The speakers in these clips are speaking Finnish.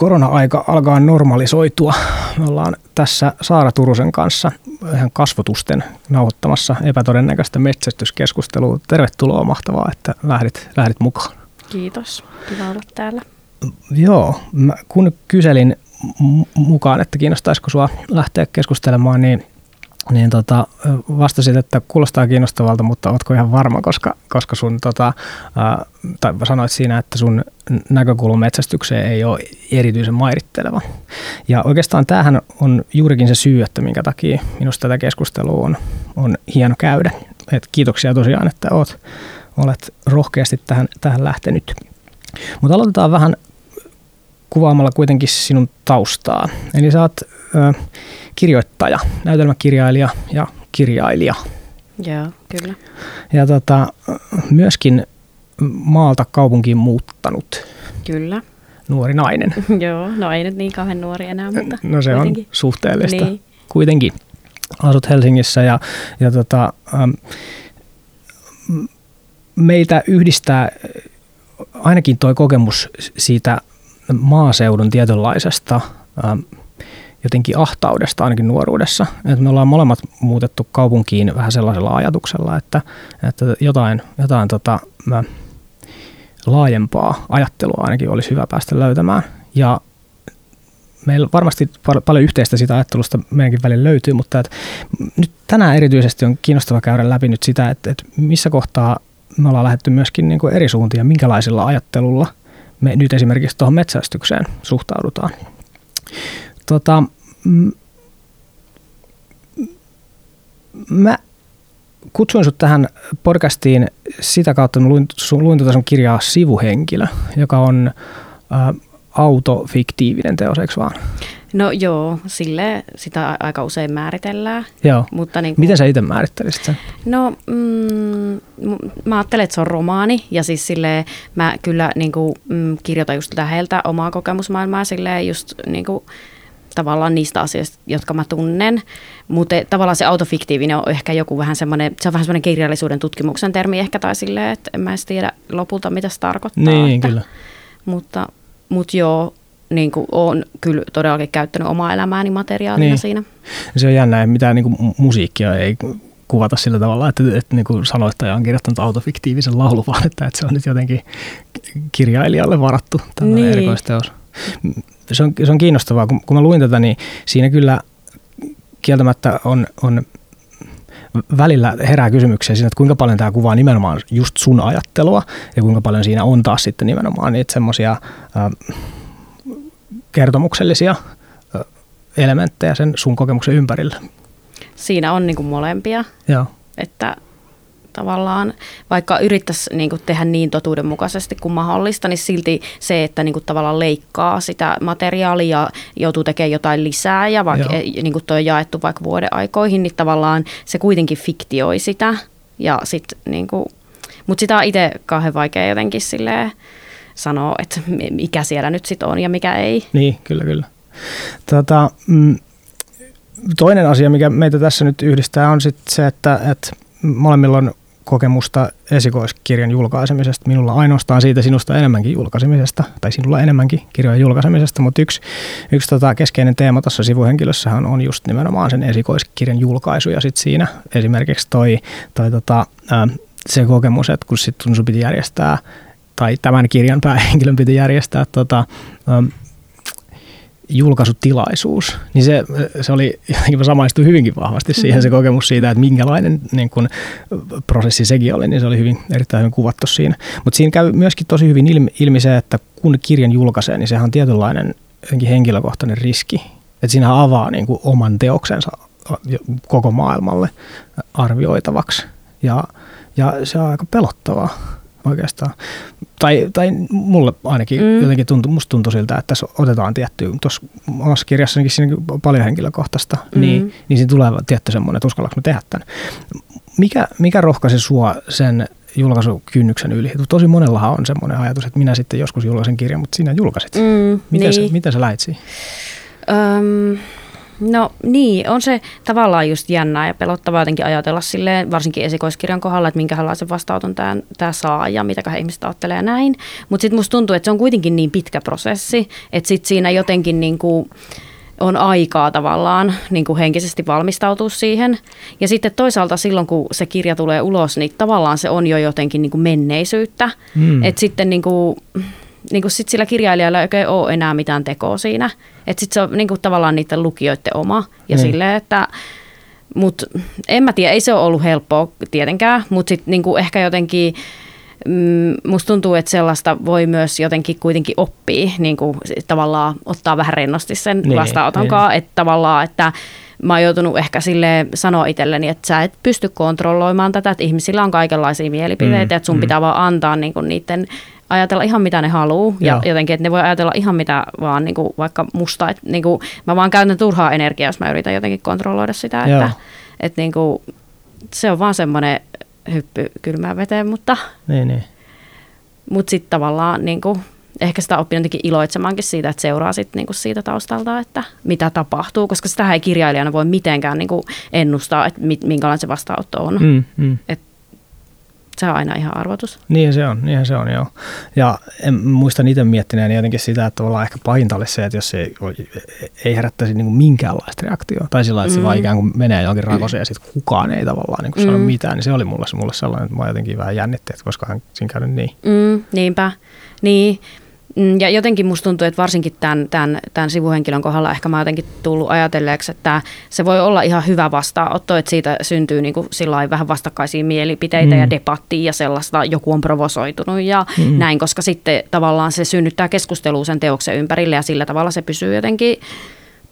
korona-aika alkaa normalisoitua. Me ollaan tässä Saara Turusen kanssa ihan kasvotusten nauhoittamassa epätodennäköistä metsästyskeskustelua. Tervetuloa, mahtavaa, että lähdit, lähdit mukaan. Kiitos, kiva olla täällä. Joo, mä kun kyselin mukaan, että kiinnostaisiko sinua lähteä keskustelemaan, niin niin tota, vastasit, että kuulostaa kiinnostavalta, mutta oletko ihan varma, koska, koska sun, tota, ää, tai sanoit siinä, että sun näkökulma metsästykseen ei ole erityisen mairitteleva. Ja oikeastaan tämähän on juurikin se syy, että minkä takia minusta tätä keskustelua on, on hieno käydä. Et kiitoksia tosiaan, että olet, olet rohkeasti tähän, tähän lähtenyt. Mutta aloitetaan vähän kuvaamalla kuitenkin sinun taustaa. Eli sä oot ö, kirjoittaja, näytelmäkirjailija ja kirjailija. Joo, kyllä. Ja tota, myöskin maalta kaupunkiin muuttanut. Kyllä. Nuori nainen. Joo, no ei nyt niin kauhean nuori enää, mutta No se kuitenkin. on suhteellista. Niin. Kuitenkin asut Helsingissä ja, ja tota, ähm, meitä yhdistää ainakin tuo kokemus siitä maaseudun tietynlaisesta ähm, jotenkin ahtaudesta ainakin nuoruudessa. Et me ollaan molemmat muutettu kaupunkiin vähän sellaisella ajatuksella, että, että jotain, jotain tota, mä, laajempaa ajattelua ainakin olisi hyvä päästä löytämään. Ja meillä varmasti pal- paljon yhteistä sitä ajattelusta meidänkin välillä löytyy, mutta et nyt tänään erityisesti on kiinnostava käydä läpi nyt sitä, että, että missä kohtaa me ollaan lähdetty myöskin niin kuin eri suuntia, minkälaisilla ajattelulla me nyt esimerkiksi tuohon metsästykseen suhtaudutaan. Tota, m- mä kutsuin sut tähän podcastiin sitä kautta, että luin, luin tuota sun kirjaa Sivuhenkilö, joka on ä, autofiktiivinen teos, eikö vaan? No joo, sille sitä aika usein määritellään. Joo. Mutta niin kuin, Miten sä itse määrittelisit sen? No mm, mä ajattelen, että se on romaani ja siis sille mä kyllä niin kuin, mm, kirjoitan just läheltä omaa kokemusmaailmaa silleen just niin kuin, tavallaan niistä asioista, jotka mä tunnen. Mutta tavallaan se autofiktiivinen on ehkä joku vähän semmoinen, se on vähän semmoinen kirjallisuuden tutkimuksen termi ehkä tai silleen, että en mä edes tiedä lopulta, mitä se tarkoittaa. Niin, että, kyllä. Mutta, mutta joo, niin kuin olen kyllä todellakin käyttänyt omaa elämääni materiaalina niin. siinä. Se on jännä, että mitään niin kuin musiikkia ei kuvata sillä tavalla, että, että niin kuin sanoittaja on kirjoittanut autofiktiivisen laulu, vaan että, että se on nyt jotenkin kirjailijalle varattu tämä niin. erikoisteos se on, se on kiinnostavaa. Kun, kun mä luin tätä, niin siinä kyllä kieltämättä on, on välillä herää kysymyksiä siinä, että kuinka paljon tämä kuvaa nimenomaan just sun ajattelua ja kuinka paljon siinä on taas sitten nimenomaan niitä semmoisia äh, kertomuksellisia äh, elementtejä sen sun kokemuksen ympärillä. Siinä on niin kuin molempia. Joo. Että tavallaan, vaikka yrittäisi niin kuin tehdä niin totuudenmukaisesti kuin mahdollista, niin silti se, että niin kuin tavallaan leikkaa sitä materiaalia ja joutuu tekemään jotain lisää ja vaikka niin kuin toi on jaettu vaikka vuoden aikoihin, niin tavallaan se kuitenkin fiktioi sitä. Ja sit, niin kuin, mutta sitä on itse kauhean vaikea jotenkin silleen sanoa, että mikä siellä nyt sitten on ja mikä ei. Niin, kyllä, kyllä. Tota, mm, toinen asia, mikä meitä tässä nyt yhdistää, on sitten se, että, että molemmilla on kokemusta esikoiskirjan julkaisemisesta. Minulla ainoastaan siitä sinusta enemmänkin julkaisemisesta, tai sinulla enemmänkin kirjojen julkaisemisesta, mutta yksi, yksi tota keskeinen teema tuossa sivuhenkilössähän on just nimenomaan sen esikoiskirjan julkaisu, ja sitten siinä esimerkiksi toi, toi tota, se kokemus, että kun sitten sun piti järjestää, tai tämän kirjan päähenkilön piti järjestää tota, julkaisutilaisuus, niin se, se oli jotenkin samaistui hyvinkin vahvasti siihen se mm-hmm. kokemus siitä, että minkälainen niin kun, prosessi sekin oli, niin se oli hyvin, erittäin hyvin kuvattu siinä. Mutta siinä käy myöskin tosi hyvin ilmi, ilmi se, että kun kirjan julkaisee, niin sehän on tietynlainen henkilökohtainen riski. Että siinä avaa niin kuin oman teoksensa koko maailmalle arvioitavaksi. Ja, ja se on aika pelottavaa oikeastaan. Tai, tai mulle ainakin mm. jotenkin tuntuu, musta tuntui siltä, että tässä otetaan tietty, tuossa omassa kirjassanikin siinä on paljon henkilökohtaista, mm. niin, niin siinä tulee tietty semmoinen, että uskallanko mä tehdä tämän. Mikä, mikä rohkaisi sua sen julkaisukynnyksen yli? Tosi monellahan on semmoinen ajatus, että minä sitten joskus julkaisen kirjan, mutta sinä julkaisit. Mm, miten, niin. sä, miten sä läit siihen? Öm, No niin, on se tavallaan just jännää ja pelottavaa jotenkin ajatella silleen, varsinkin esikoiskirjan kohdalla, että minkälaisen vastaanoton tämä, tämä saa ja mitä ihmiset ajattelee ja näin. Mutta sitten musta tuntuu, että se on kuitenkin niin pitkä prosessi, että sitten siinä jotenkin niin kuin, on aikaa tavallaan niin kuin henkisesti valmistautua siihen. Ja sitten toisaalta silloin, kun se kirja tulee ulos, niin tavallaan se on jo jotenkin niin kuin menneisyyttä. Mm. Että sitten niin kuin, niin kuin sit sillä kirjailijalla ei oikein ole enää mitään tekoa siinä. Että sitten se on niin kuin tavallaan niiden lukijoiden oma. Ja mm. silleen, että mutta en mä tiedä, ei se ole ollut helppoa tietenkään, mutta sitten niinku ehkä jotenkin mm, musta tuntuu, että sellaista voi myös jotenkin kuitenkin oppia, niin kuin tavallaan ottaa vähän rennosti sen niin, vastaanotonkaan, niin. että tavallaan, että mä oon joutunut ehkä sille sanoa itselleni, että sä et pysty kontrolloimaan tätä, että ihmisillä on kaikenlaisia mielipiteitä, mm, että sun mm. pitää vaan antaa niin kuin niiden ajatella ihan mitä ne haluaa ja jotenkin, että ne voi ajatella ihan mitä vaan niin kuin vaikka musta, että niin kuin, mä vaan käytän turhaa energiaa, jos mä yritän jotenkin kontrolloida sitä, että, että niin kuin, se on vaan semmoinen hyppy kylmään veteen, mutta, niin, niin. mutta sitten tavallaan niin kuin, ehkä sitä oppii jotenkin iloitsemaankin siitä, että seuraa sit niinku siitä taustalta, että mitä tapahtuu, koska sitä ei kirjailijana voi mitenkään niinku ennustaa, että minkälainen se vastaanotto on. Mm, mm. Et se on aina ihan arvotus. Niin se on, niin se on joo. Ja en muista itse miettineen jotenkin sitä, että tavallaan ehkä pahinta olisi se, että jos se ei, ei herättäisi niin kuin minkäänlaista reaktiota. Tai sillä että mm. se vaan ikään kuin menee johonkin rakoseen ja sitten kukaan ei tavallaan niin kuin sano mm. mitään. Niin se oli mulle, mulle sellainen, että mä jotenkin vähän jännitti, että koska hän siinä käynyt niin. Mm, niinpä. Niin, Mm, ja jotenkin musta tuntuu, että varsinkin tämän, tämän, tämän sivuhenkilön kohdalla ehkä mä jotenkin tullut ajatelleeksi, että se voi olla ihan hyvä vastaanotto, että siitä syntyy niin kuin vähän vastakkaisia mielipiteitä mm. ja debattia ja sellaista, joku on provosoitunut ja mm. näin, koska sitten tavallaan se synnyttää keskustelua sen teoksen ympärille ja sillä tavalla se pysyy jotenkin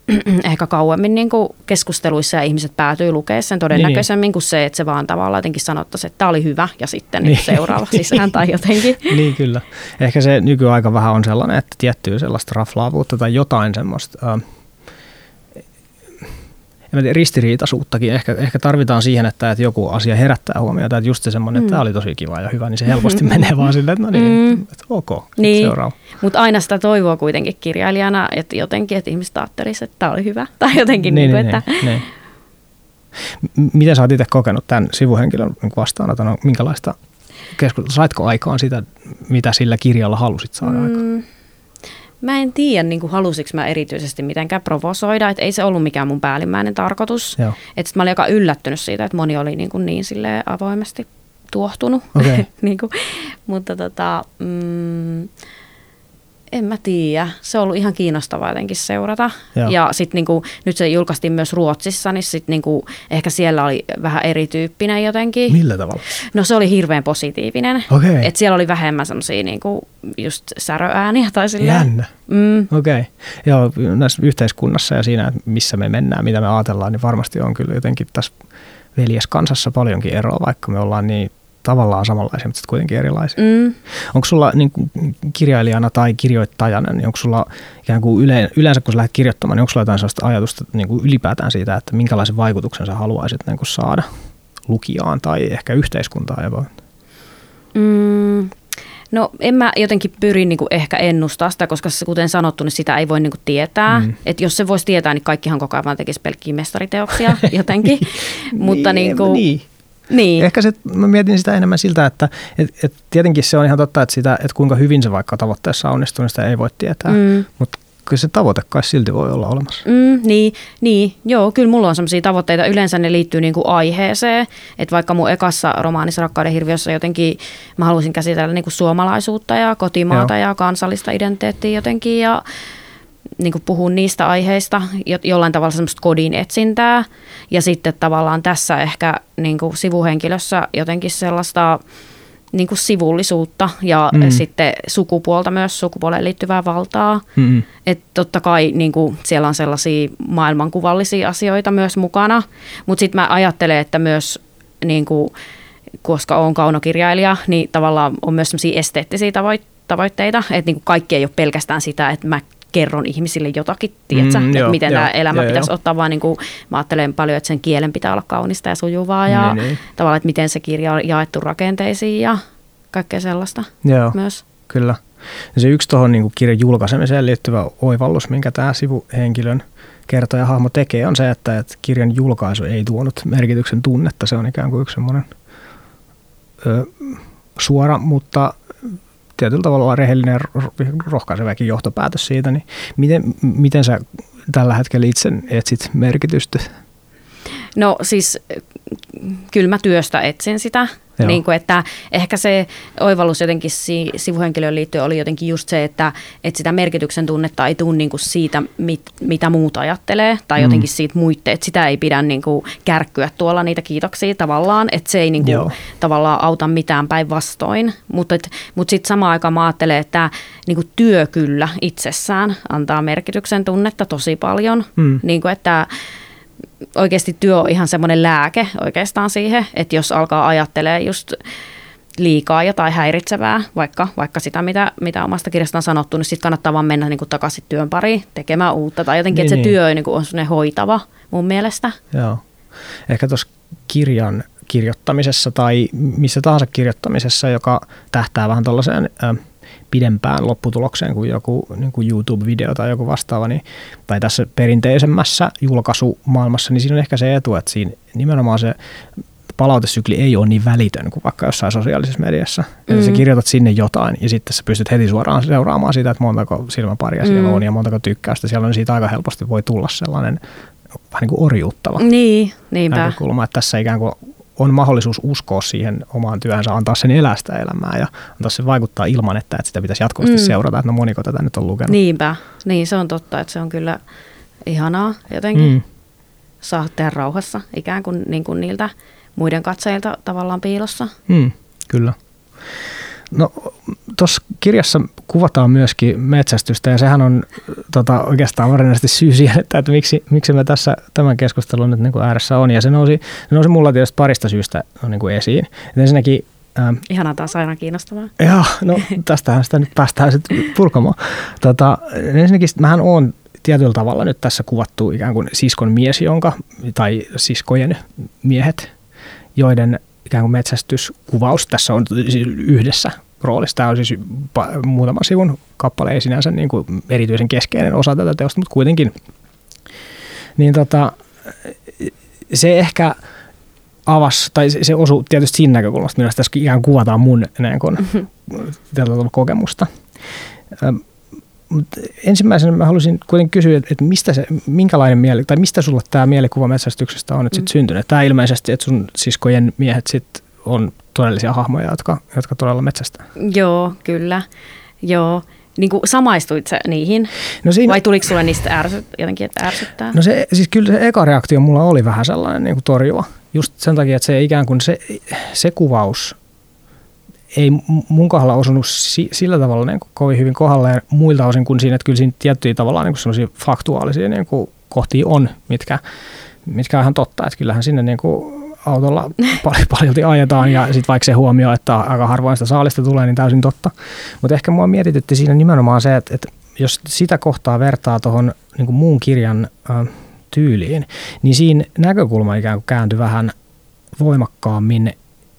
ehkä kauemmin niin kuin keskusteluissa ja ihmiset päätyy lukemaan sen todennäköisemmin niin. kuin se, että se vaan tavallaan jotenkin sanottaisiin, että tämä oli hyvä ja sitten niin. seuraava sisään tai jotenkin. niin kyllä. Ehkä se nykyaika vähän on sellainen, että tiettyy sellaista raflaavuutta tai jotain semmoista äh, ristiriitaisuuttakin ehkä, ehkä tarvitaan siihen, että, että joku asia herättää huomiota, että just se semmoinen, että mm. tämä oli tosi kiva ja hyvä, niin se helposti menee vaan silleen, että no niin, mm. että ok, niin. seuraava. Mutta aina sitä toivoa kuitenkin kirjailijana, että jotenkin, että ihmiset ajattelisivat, että tämä oli hyvä, tai jotenkin, niin, niin, niin, että... Niin. Miten sä oot itse kokenut tämän sivuhenkilön vastaanoton, minkälaista keskustelua, saitko aikaan sitä, mitä sillä kirjalla halusit saada mm. aikaan? Mä en tiedä, niin kuin halusiko mä erityisesti mitenkään provosoida, että ei se ollut mikään mun päällimmäinen tarkoitus. Että mä olin aika yllättynyt siitä, että moni oli niin, kuin niin avoimesti tuohtunut. Okay. niin kuin, mutta tota, mm, en mä tiedä. Se on ollut ihan kiinnostavaa jotenkin seurata. Joo. Ja sitten niinku, nyt se julkaistiin myös Ruotsissa, niin sit niinku, ehkä siellä oli vähän erityyppinen jotenkin. Millä tavalla? No se oli hirveän positiivinen. Okay. Et siellä oli vähemmän semmoisia niinku, just säröääniä tai silleen. Jännä. Mm. Okei. Okay. Joo, näissä yhteiskunnassa ja siinä, missä me mennään, mitä me ajatellaan, niin varmasti on kyllä jotenkin tässä veljeskansassa paljonkin eroa, vaikka me ollaan niin tavallaan samanlaisia, mutta kuitenkin erilaisia. Mm. Onko sulla niin kuin kirjailijana tai kirjoittajana, niin onko sulla ikään kuin yle, yleensä kun sä lähdet kirjoittamaan, niin onko sulla jotain sellaista ajatusta niin kuin ylipäätään siitä, että minkälaisen vaikutuksen sä haluaisit niin kuin saada lukijaan tai ehkä yhteiskuntaan jopa? Mm. No en mä jotenkin pyri niin kuin ehkä ennustaa sitä, koska kuten sanottu, niin sitä ei voi niin kuin tietää. Mm. Että jos se voisi tietää, niin kaikkihan koko ajan vaan tekisi pelkkiä mestariteoksia jotenkin. Mutta niin, kuin, niin. Niin. Ehkä se, mä mietin sitä enemmän siltä, että et, et tietenkin se on ihan totta, että, sitä, että kuinka hyvin se vaikka tavoitteessa onnistuu, niin sitä ei voi tietää. Mm. Mutta kyllä se tavoite kai silti voi olla olemassa. Mm, niin, niin, joo, kyllä mulla on sellaisia tavoitteita. Yleensä ne liittyy niinku aiheeseen. Että vaikka mun ekassa romaanissa Rakkauden hirviössä jotenkin mä halusin käsitellä niinku suomalaisuutta ja kotimaata joo. ja kansallista identiteettiä jotenkin. Ja niin kuin puhua niistä aiheista, jollain tavalla semmoista kodin etsintää. Ja sitten tavallaan tässä ehkä niin kuin sivuhenkilössä jotenkin sellaista niin kuin sivullisuutta ja mm. sitten sukupuolta myös, sukupuoleen liittyvää valtaa. Mm. Että totta kai niin kuin siellä on sellaisia maailmankuvallisia asioita myös mukana, mutta sitten mä ajattelen, että myös niin kuin, koska olen kaunokirjailija, niin tavallaan on myös sellaisia esteettisiä tavoitteita, että niin kuin kaikki ei ole pelkästään sitä, että mä kerron ihmisille jotakin, tiedätkö, mm, että miten joo, tämä elämä joo, pitäisi joo. ottaa, vaan niin kuin, mä ajattelen paljon, että sen kielen pitää olla kaunista ja sujuvaa ja niin, niin. tavallaan, että miten se kirja on jaettu rakenteisiin ja kaikkea sellaista joo, myös. Kyllä. Ja se yksi tuohon niin kirjan julkaisemiseen liittyvä oivallus, minkä tämä sivuhenkilön kertoja hahmo tekee, on se, että, että kirjan julkaisu ei tuonut merkityksen tunnetta. Se on ikään kuin yksi semmoinen ö, suora, mutta tietyllä tavalla rehellinen rohkaisevakin johtopäätös siitä, niin miten, miten sä tällä hetkellä itse etsit merkitystä? No siis kyllä mä työstä etsin sitä. Niin kuin, että ehkä se oivallus jotenkin si- sivuhenkilöön liittyen oli jotenkin just se, että, että sitä merkityksen tunnetta ei tule niin kuin siitä, mit, mitä muut ajattelee, tai mm. jotenkin siitä muitte, että sitä ei pidä niin kuin kärkkyä tuolla niitä kiitoksia tavallaan, että se ei niin kuin tavallaan auta mitään päinvastoin. Mutta mut sitten samaan aikaan mä ajattelen, että niin kuin työ kyllä itsessään antaa merkityksen tunnetta tosi paljon. Mm. Niin kuin, että oikeasti työ on ihan semmoinen lääke oikeastaan siihen, että jos alkaa ajattelee just liikaa jotain häiritsevää, vaikka, vaikka sitä, mitä, mitä omasta kirjasta on sanottu, niin sitten kannattaa vaan mennä niin kuin takaisin työn pariin tekemään uutta. Tai jotenkin, niin, että se niin. työ niin kuin on semmoinen hoitava mun mielestä. Joo. Ehkä tuossa kirjan kirjoittamisessa tai missä tahansa kirjoittamisessa, joka tähtää vähän tuollaiseen äh, pidempään lopputulokseen kuin joku niin kuin YouTube-video tai joku vastaava, niin, tai tässä perinteisemmässä julkaisumaailmassa, niin siinä on ehkä se etu, että siinä nimenomaan se palautesykli ei ole niin välitön kuin vaikka jossain sosiaalisessa mediassa. Mm. Eli sä kirjoitat sinne jotain ja sitten sä pystyt heti suoraan seuraamaan sitä, että montako silmäparia mm. siellä on ja montako tykkäystä siellä on. Niin siitä aika helposti voi tulla sellainen vähän niin kuin orjuuttava niin, niinpä. näkökulma, että tässä ikään kuin on mahdollisuus uskoa siihen omaan työhönsä, antaa sen elää sitä elämää ja antaa sen vaikuttaa ilman, että, että sitä pitäisi jatkuvasti mm. seurata, että no moniko tätä nyt on lukenut. Niinpä, niin se on totta, että se on kyllä ihanaa jotenkin. Mm. Saa tehdä rauhassa ikään kuin, niin kuin niiltä muiden katsojilta tavallaan piilossa. Mm, kyllä. No tuossa kirjassa kuvataan myöskin metsästystä ja sehän on tota, oikeastaan varsinaisesti syy siihen, että, että miksi, miksi me tässä tämän keskustelun nyt niin kuin ääressä on. Ja se nousi, se nousi mulla tietysti parista syystä niin kuin esiin. Et ensinnäkin Ähm, Ihanaa taas aina kiinnostavaa. Joo, no tästähän sitä nyt päästään sitten purkamaan. Tota, ensinnäkin mähän on tietyllä tavalla nyt tässä kuvattu ikään kuin siskon mies, jonka, tai siskojen miehet, joiden ikään kuin metsästyskuvaus tässä on siis yhdessä roolissa. Tämä on siis muutaman sivun kappale, ei sinänsä niin kuin erityisen keskeinen osa tätä teosta, mutta kuitenkin. Niin tota, se ehkä avasi, tai se osui tietysti siinä näkökulmasta, millä tässä ihan kuvataan mun näin kun, mm-hmm. kokemusta. Mutta ensimmäisenä mä haluaisin kuitenkin kysyä, että mistä se, minkälainen mieli, tai mistä sulla tämä mielikuva metsästyksestä on nyt sitten mm. syntynyt? Tämä ilmeisesti, että sun siskojen miehet sitten on todellisia hahmoja, jotka, jotka todella metsästää. Joo, kyllä. Joo. Niin kuin samaistuit sä niihin? No siinä, Vai tuliko sulle niistä ärsyt, jotenkin, että ärsyttää? No se, siis kyllä se eka reaktio mulla oli vähän sellainen niin kuin torjuva. Just sen takia, että se ikään kuin se, se kuvaus ei mun kohdalla osunut si, sillä tavalla niin kuin kovin hyvin kohdalle muilta osin kuin siinä, että kyllä siinä tiettyjä tavallaan niin sellaisia faktuaalisia niin kuin kohtia on, mitkä, mitkä on ihan totta. Että kyllähän sinne niin kuin autolla pal- paljolti ajetaan ja sitten vaikka se huomio, että aika harvoin sitä saalista tulee, niin täysin totta. Mutta ehkä mua mietitytti siinä nimenomaan se, että, että jos sitä kohtaa vertaa tuohon niin muun kirjan äh, tyyliin, niin siinä näkökulma ikään kuin kääntyi vähän voimakkaammin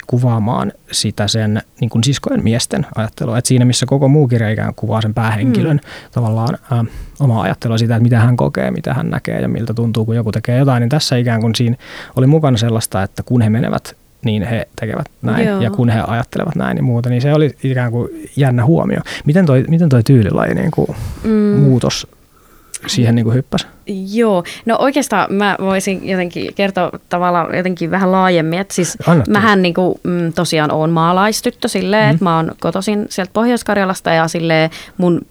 kuvaamaan sitä sen niin kuin siskojen miesten ajattelua. Et siinä, missä koko muu kirja ikään kuvaa sen päähenkilön mm. tavallaan ä, omaa ajattelua siitä, että mitä hän kokee, mitä hän näkee ja miltä tuntuu, kun joku tekee jotain, niin tässä ikään kuin siinä oli mukana sellaista, että kun he menevät niin he tekevät näin Joo. ja kun he ajattelevat näin ja muuta, niin se oli ikään kuin jännä huomio. Miten toi, miten toi tyylilaji niin kuin mm. muutos siihen niin kuin hyppäsi? Joo, no oikeastaan mä voisin jotenkin kertoa tavallaan jotenkin vähän laajemmin, että siis Annattu. mähän niin kuin, mm, tosiaan oon maalaistyttö silleen, mm. että mä oon kotoisin sieltä Pohjois-Karjalasta ja silleen mun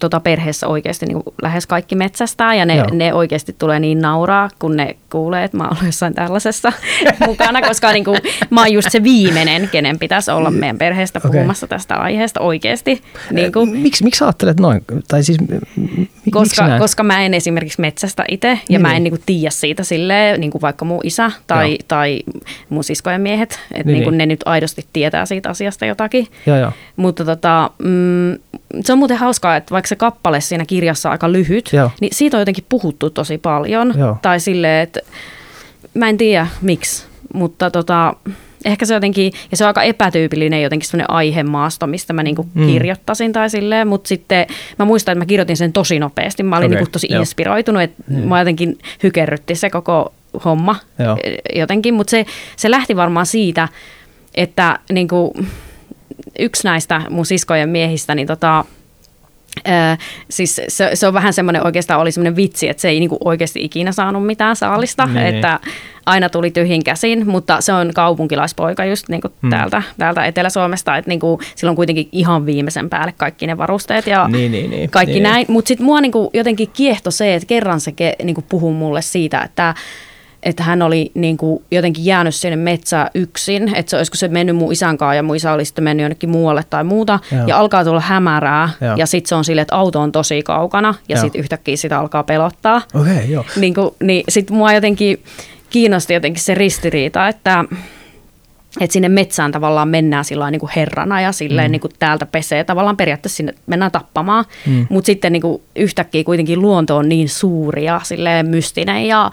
tota perheessä oikeasti niin lähes kaikki metsästää ja ne, ne oikeasti tulee niin nauraa, kun ne kuulee, että mä oon jossain tällaisessa mukana, koska niin kuin, mä oon just se viimeinen, kenen pitäisi olla meidän perheestä puhumassa okay. tästä aiheesta oikeasti. Niin kuin. Miksi, miksi ajattelet noin? Tai siis, koska, koska mä en esimerkiksi metsästä itse ja niin. mä en niin kuin, tiedä siitä silleen, niin kuin vaikka mun isä tai, tai mun siskojen miehet, että niin. Niin kuin, ne nyt aidosti tietää siitä asiasta jotakin. Joo, joo. Mutta tota, mm, se on muuten hauskaa, että vaikka se kappale siinä kirjassa on aika lyhyt, Joo. niin siitä on jotenkin puhuttu tosi paljon. Joo. Tai silleen, että mä en tiedä miksi, mutta tota, ehkä se jotenkin, ja se on aika epätyypillinen jotenkin sellainen aihemaasto, mistä mä niinku mm. kirjoittasin tai silleen, mutta sitten mä muistan, että mä kirjoitin sen tosi nopeasti. Mä olin okay, niinku tosi joo. inspiroitunut, että mm. mä jotenkin hykerrytti se koko homma joo. jotenkin, mutta se, se lähti varmaan siitä, että niinku, yksi näistä mun siskojen miehistä, niin tota, Öö, siis se, se on vähän semmoinen, oikeastaan oli semmoinen vitsi, että se ei niinku oikeasti ikinä saanut mitään saalista, niin, niin. että aina tuli tyhjin käsin, mutta se on kaupunkilaispoika just niinku hmm. täältä, täältä Etelä-Suomesta, että niinku, sillä on kuitenkin ihan viimeisen päälle kaikki ne varusteet ja niin, niin, niin, kaikki niin. näin, mutta sitten mua niinku jotenkin kiehto se, että kerran se ke, niinku puhuu mulle siitä, että että hän oli niin kuin jotenkin jäänyt sinne metsään yksin, että se olisiko se mennyt mun isän kanssa ja mun isä oli sitten mennyt jonnekin muualle tai muuta. Joo. Ja alkaa tulla hämärää joo. ja sitten se on silleen, että auto on tosi kaukana ja sitten yhtäkkiä sitä alkaa pelottaa. Okay, joo. Niin, kuin, niin sitten mua jotenkin kiinnosti jotenkin se ristiriita, että että sinne metsään tavallaan mennään sillä niin kuin herrana ja silleen mm. niin kuin täältä pesee. Tavallaan periaatteessa sinne mennään tappamaan, mm. mutta sitten niin kuin yhtäkkiä kuitenkin luonto on niin suuri ja silleen mystinen ja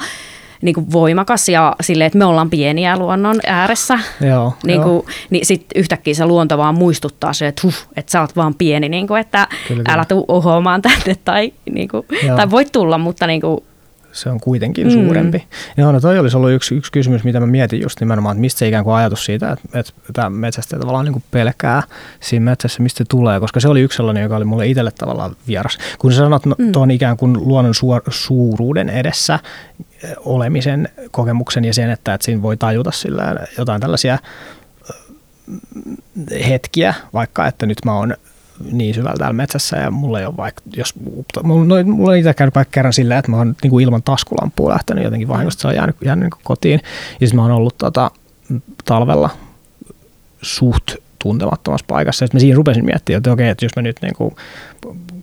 niin kuin voimakas ja silleen, että me ollaan pieniä luonnon ääressä. Joo, niin, kuin, niin sitten yhtäkkiä se luonto vaan muistuttaa se, että, huh, että sä oot vaan pieni, niin kuin, että kyllä, älä tuu ohoamaan tänne tai, niin kuin, tai voit tulla, mutta niin kuin, se on kuitenkin mm. suurempi. Joo, no toi olisi ollut yksi, yksi kysymys, mitä mä mietin just nimenomaan, että mistä se ikään kuin ajatus siitä, että, että tämä metsästäjä tavallaan niin kuin pelkää siinä metsässä, mistä se tulee, koska se oli yksi sellainen, joka oli mulle itselle tavallaan vieras. Kun sä sanot no, mm. tuon ikään kuin luonnon suor, suuruuden edessä eh, olemisen kokemuksen ja sen, että, että siinä voi tajuta sillä jotain tällaisia hetkiä, vaikka että nyt mä oon niin syvällä täällä metsässä ja mulla ei ole vaikka, jos, mulla, no, mulla on itse käynyt vaikka kerran sillä, että mä oon niin kuin ilman taskulampua lähtenyt jotenkin vahingosta, se on jäänyt, jäänyt niin kotiin. Ja sitten mä oon ollut tota, talvella suht tuntemattomassa paikassa. Sitten mä siinä rupesin miettimään, että okei, että jos mä nyt niin kuin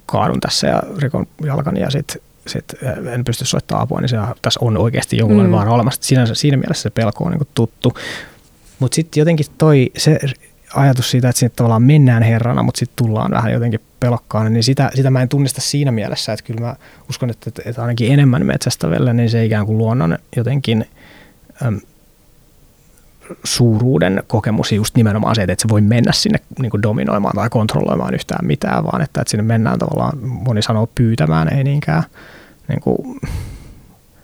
kaadun tässä ja rikon jalkani ja sitten sit en pysty soittamaan apua, niin se, tässä on oikeasti jonkunlainen mm. vaara olemassa. Siinä, siinä mielessä se pelko on niin tuttu. Mutta sitten jotenkin toi, se ajatus siitä, että sinne tavallaan mennään herrana, mutta sitten tullaan vähän jotenkin pelokkaana, niin sitä, sitä mä en tunnista siinä mielessä, että kyllä mä uskon, että, että ainakin enemmän metsästäville, niin se ikään kuin luonnon jotenkin äm, suuruuden kokemus just nimenomaan se, että se voi mennä sinne niin kuin dominoimaan tai kontrolloimaan yhtään mitään, vaan että, että sinne mennään tavallaan, moni sanoo pyytämään, ei niinkään niin kuin,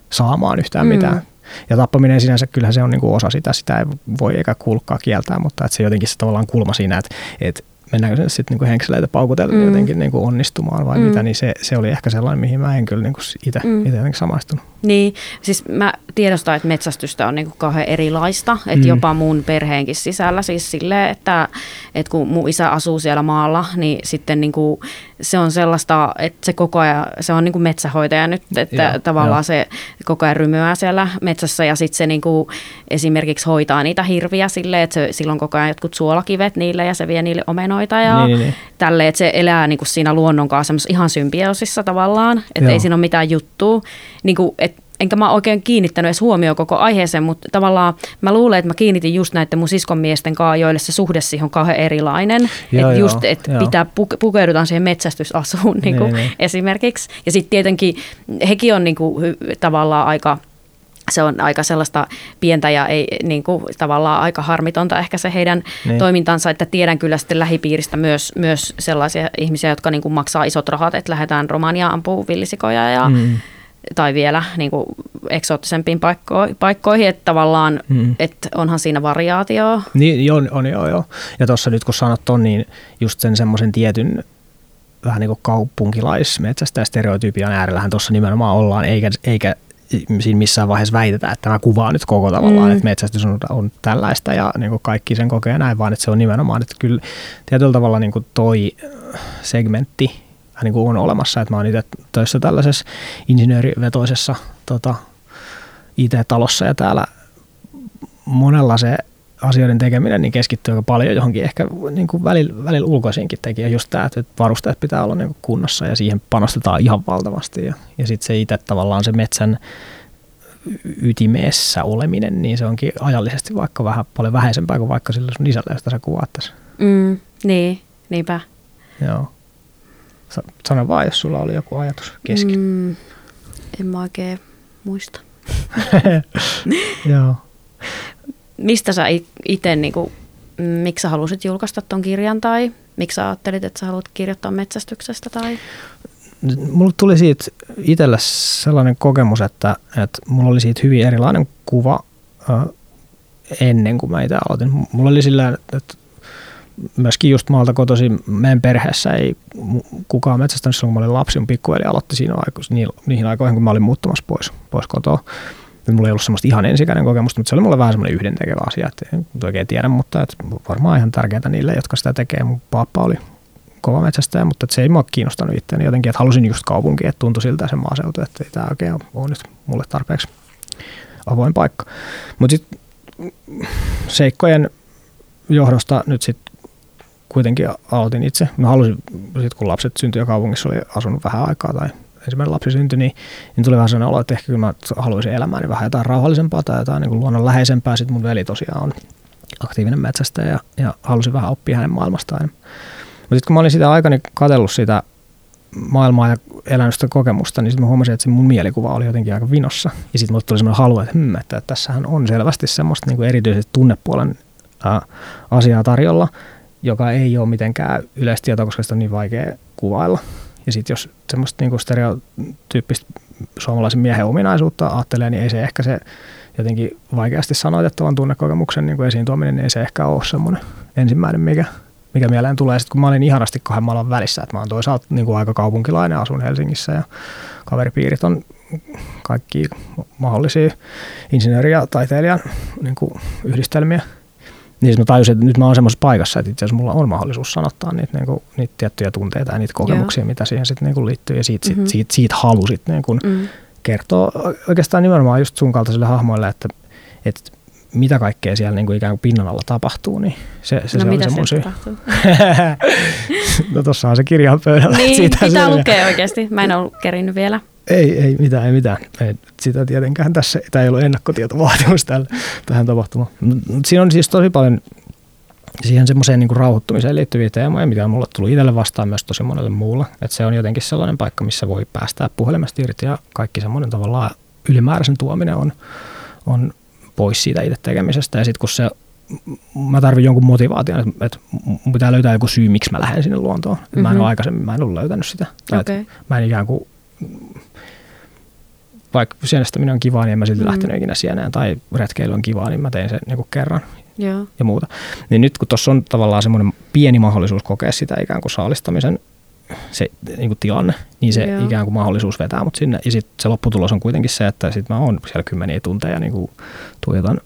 saamaan yhtään mm. mitään. Ja tappaminen sinänsä, kyllähän se on niin kuin osa sitä, sitä ei voi eikä kuulkaa kieltää, mutta että se jotenkin se tavallaan kulma siinä, että, että mennäänkö se sitten niin henkseleitä paukutella mm. jotenkin niin kuin onnistumaan vai mm. mitä, niin se, se oli ehkä sellainen, mihin mä en kyllä niin itse mm. samaistunut. Niin, siis mä tiedostan, että metsästystä on niinku kauhean erilaista, että mm. jopa mun perheenkin sisällä siis silleen, että, että kun mun isä asuu siellä maalla, niin sitten niinku se on sellaista, että se koko ajan, se on niinku metsähoitaja nyt, että Joo, tavallaan jo. se koko ajan rymyää siellä metsässä ja sitten se niinku esimerkiksi hoitaa niitä hirviä silleen, että se, silloin koko ajan jotkut suolakivet niille ja se vie niille omenoita ja niin, niin, niin. tälle, että se elää niinku siinä luonnon kanssa ihan symbioosissa tavallaan, että ei siinä ole mitään juttua, niinku, että enkä mä oikein kiinnittänyt edes huomioon koko aiheeseen, mutta tavallaan mä luulen, että mä kiinnitin just näiden mun siskon miesten kanssa, joille se suhde siihen on kauhean erilainen. Että just, että pitää pukeudutaan siihen metsästysasuun niin kuin niin, niin. esimerkiksi. Ja sitten tietenkin hekin on niin kuin, tavallaan aika se on aika sellaista pientä ja ei, niin kuin, tavallaan aika harmitonta ehkä se heidän niin. toimintansa, että tiedän kyllä sitten lähipiiristä myös, myös sellaisia ihmisiä, jotka niin kuin maksaa isot rahat, että lähdetään Romania ampuu villisikoja ja mm tai vielä niin kuin eksoottisempiin paikko- paikkoihin, että tavallaan, hmm. että onhan siinä variaatioa. Niin, on, on joo, joo. Ja tuossa nyt kun sanot ton, niin just sen semmoisen tietyn vähän niin kuin kaupunkilaismetsästä ja stereotypian äärellähän tuossa nimenomaan ollaan, eikä, eikä siinä missään vaiheessa väitetä, että tämä kuvaa nyt koko tavallaan, mm. että metsästys on, on tällaista ja niin kuin kaikki sen kokee näin, vaan että se on nimenomaan, että kyllä tietyllä tavalla niin kuin toi segmentti niin kuin on olemassa. Että mä oon itse töissä tällaisessa insinöörivetoisessa tota, IT-talossa ja täällä monella se asioiden tekeminen niin keskittyy aika paljon johonkin ehkä niin kuin välillä, välillä ulkoisiinkin tekijä. Just tämä, että varusteet pitää olla niin kuin kunnossa ja siihen panostetaan ihan valtavasti. Ja, ja sitten se itse tavallaan se metsän ytimeessä oleminen, niin se onkin ajallisesti vaikka vähän paljon vähäisempää kuin vaikka sillä sun isällä, josta sä kuvaat tässä. Mm, niin, niinpä. Joo. Sano vaan, jos sulla oli joku ajatus kesken. Mm, en mä oikein muista. Joo. mistä sä itse, niin kuin, miksi sä halusit julkaista ton kirjan tai miksi sä ajattelit, että sä haluat kirjoittaa metsästyksestä? Tai? Mulle tuli siitä itselle sellainen kokemus, että, että mulla oli siitä hyvin erilainen kuva ennen kuin mä itse aloitin. Mulla oli sillä että myöskin just maalta kotosi meidän perheessä ei kukaan metsästänyt silloin, kun mä olin lapsi. Mun pikkuveli aloitti siinä aiko, niihin aikoihin, kun mä olin muuttamassa pois, pois kotoa. Ja mulla ei ollut semmoista ihan ensikäinen kokemusta, mutta se oli mulle vähän semmoinen yhdentekevä asia, että en oikein tiedä, mutta että varmaan ihan tärkeää niille, jotka sitä tekee. Mun pappa oli kova metsästäjä, mutta se ei mua kiinnostanut itseäni jotenkin, että halusin just kaupunkiin, että tuntui siltä se maaseutu, että ei tämä oikein ole nyt mulle tarpeeksi avoin paikka. Mutta sitten seikkojen johdosta nyt sitten kuitenkin aloitin itse. Mä halusin, sit kun lapset syntyi ja kaupungissa oli asunut vähän aikaa tai ensimmäinen lapsi syntyi, niin, niin tuli vähän sellainen olo, että ehkä kyllä mä haluaisin elämääni vähän jotain rauhallisempaa tai jotain niin luonnonläheisempää. Sitten mun veli tosiaan on aktiivinen metsästä ja, ja halusin vähän oppia hänen maailmastaan. Mutta sitten kun mä olin sitä aikani katsellut sitä maailmaa ja elänyt sitä kokemusta, niin sitten mä huomasin, että se mun mielikuva oli jotenkin aika vinossa. Ja sitten mulle tuli semmoinen halu, että, hmm, että tässähän on selvästi semmoista niin kuin erityisesti tunnepuolen ää, asiaa tarjolla, joka ei ole mitenkään yleistieto, koska sitä on niin vaikea kuvailla. Ja sitten jos semmoista niin kuin stereotyyppistä suomalaisen miehen ominaisuutta ajattelee, niin ei se ehkä se jotenkin vaikeasti sanoitettavan tunnekokemuksen niin kuin esiin tuominen, niin ei se ehkä ole semmoinen ensimmäinen, mikä, mikä mieleen tulee. Sitten kun mä olin ihanasti kahden maailman välissä, että mä oon toisaalta niin kuin aika kaupunkilainen, asun Helsingissä ja kaveripiirit on kaikki mahdollisia insinööri- ja taiteilijan niin kuin yhdistelmiä – niin mä tajusin, että nyt mä oon semmoisessa paikassa, että itse asiassa mulla on mahdollisuus sanottaa niitä, niin kuin, niitä tiettyjä tunteita ja niitä kokemuksia, Joo. mitä siihen sitten niin kuin liittyy. Ja siitä, mm-hmm. siitä, siitä, siitä halusit niin kuin mm. kertoa oikeastaan nimenomaan just sun kaltaisille hahmoille, että, että mitä kaikkea siellä niin kuin ikään kuin pinnan alla tapahtuu, niin se, se, no, se mitä on se mun syy. no tuossa on se kirja pöydällä. Niin, siitä pitää lukea oikeasti. Mä en ollut kerinyt vielä. Ei, ei mitään, ei mitään. Ei, sitä tietenkään tässä, tämä ei ole ennakkotietovaatimus tälle, tähän tapahtumaan. Siinä on siis tosi paljon siihen semmoiseen niin rauhoittumiseen liittyviä teemoja, mitä on mulle tullut itselle vastaan myös tosi monelle muulle. Että se on jotenkin sellainen paikka, missä voi päästää puhelimesta irti ja kaikki semmoinen tavallaan ylimääräisen tuominen on, on pois siitä itse tekemisestä. Ja sitten kun se, mä tarvin jonkun motivaation, että, että mun pitää löytää joku syy, miksi mä lähden sinne luontoon. Mm-hmm. Mä en ole mhm. aikaisemmin, mä en ole löytänyt sitä. Okay. Mä en ikään kuin vaikka sienestäminen on kivaa, niin en mä silti mm. lähtenyt ikinä sieneen, tai retkeily on kivaa, niin mä tein sen niin kerran Joo. ja muuta. Niin nyt kun tuossa on tavallaan semmoinen pieni mahdollisuus kokea sitä ikään kuin saalistamisen se niin kuin tilanne, niin se Joo. ikään kuin mahdollisuus vetää mut sinne. Ja sitten se lopputulos on kuitenkin se, että sitten mä oon siellä kymmeniä tunteja niin kuin tuijotan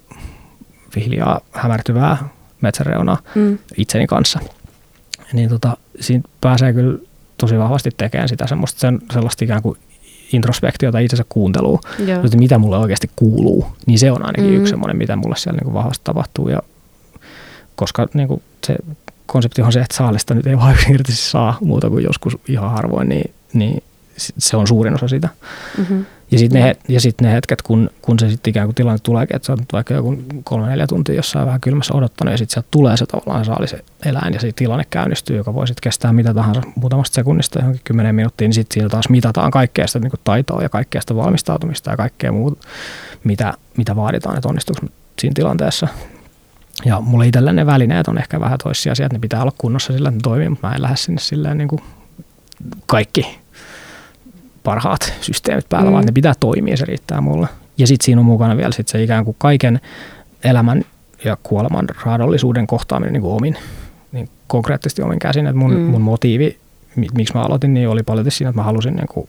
vihliaa hämärtyvää metsäreunaa mm. itseni kanssa. Niin tota, siinä pääsee kyllä tosi vahvasti tekemään sitä semmoista sen, sellaista ikään kuin introspektiota, itsensä kuuntelua, että mitä mulle oikeasti kuuluu, niin se on ainakin mm. yksi semmoinen, mitä mulle siellä niin kuin vahvasti tapahtuu. Ja koska niin kuin se konsepti on se, että saalista nyt ei vaan yksinkertaisesti saa muuta kuin joskus ihan harvoin, niin, niin se on suurin osa sitä. Mm-hmm. Ja sitten ne, ja sit ne hetket, kun, kun se sitten ikään kuin tilanne tulee, että sä oot vaikka joku kolme neljä tuntia jossain vähän kylmässä odottanut ja sitten sieltä tulee se tavallaan saali se eläin ja se tilanne käynnistyy, joka voi sitten kestää mitä tahansa muutamasta sekunnista johonkin kymmenen minuuttia, niin sitten siellä taas mitataan kaikkea sitä niin taitoa ja kaikkea sitä valmistautumista ja kaikkea muuta, mitä, mitä vaaditaan, että onnistuuko siinä tilanteessa. Ja mulle itsellä ne välineet on ehkä vähän toissijaisia, että ne pitää olla kunnossa sillä, että ne toimii, mutta mä en lähde sinne silleen niin kuin kaikki parhaat systeemit päällä, mm. vaan ne pitää toimia, se riittää mulle. Ja sitten siinä on mukana vielä sit se ikään kuin kaiken elämän ja kuoleman raadollisuuden kohtaaminen niin kuin omin, niin konkreettisesti omin käsin. Että mun, mm. mun motiivi, miksi mä aloitin, niin oli paljon siinä, että mä halusin niin kuin,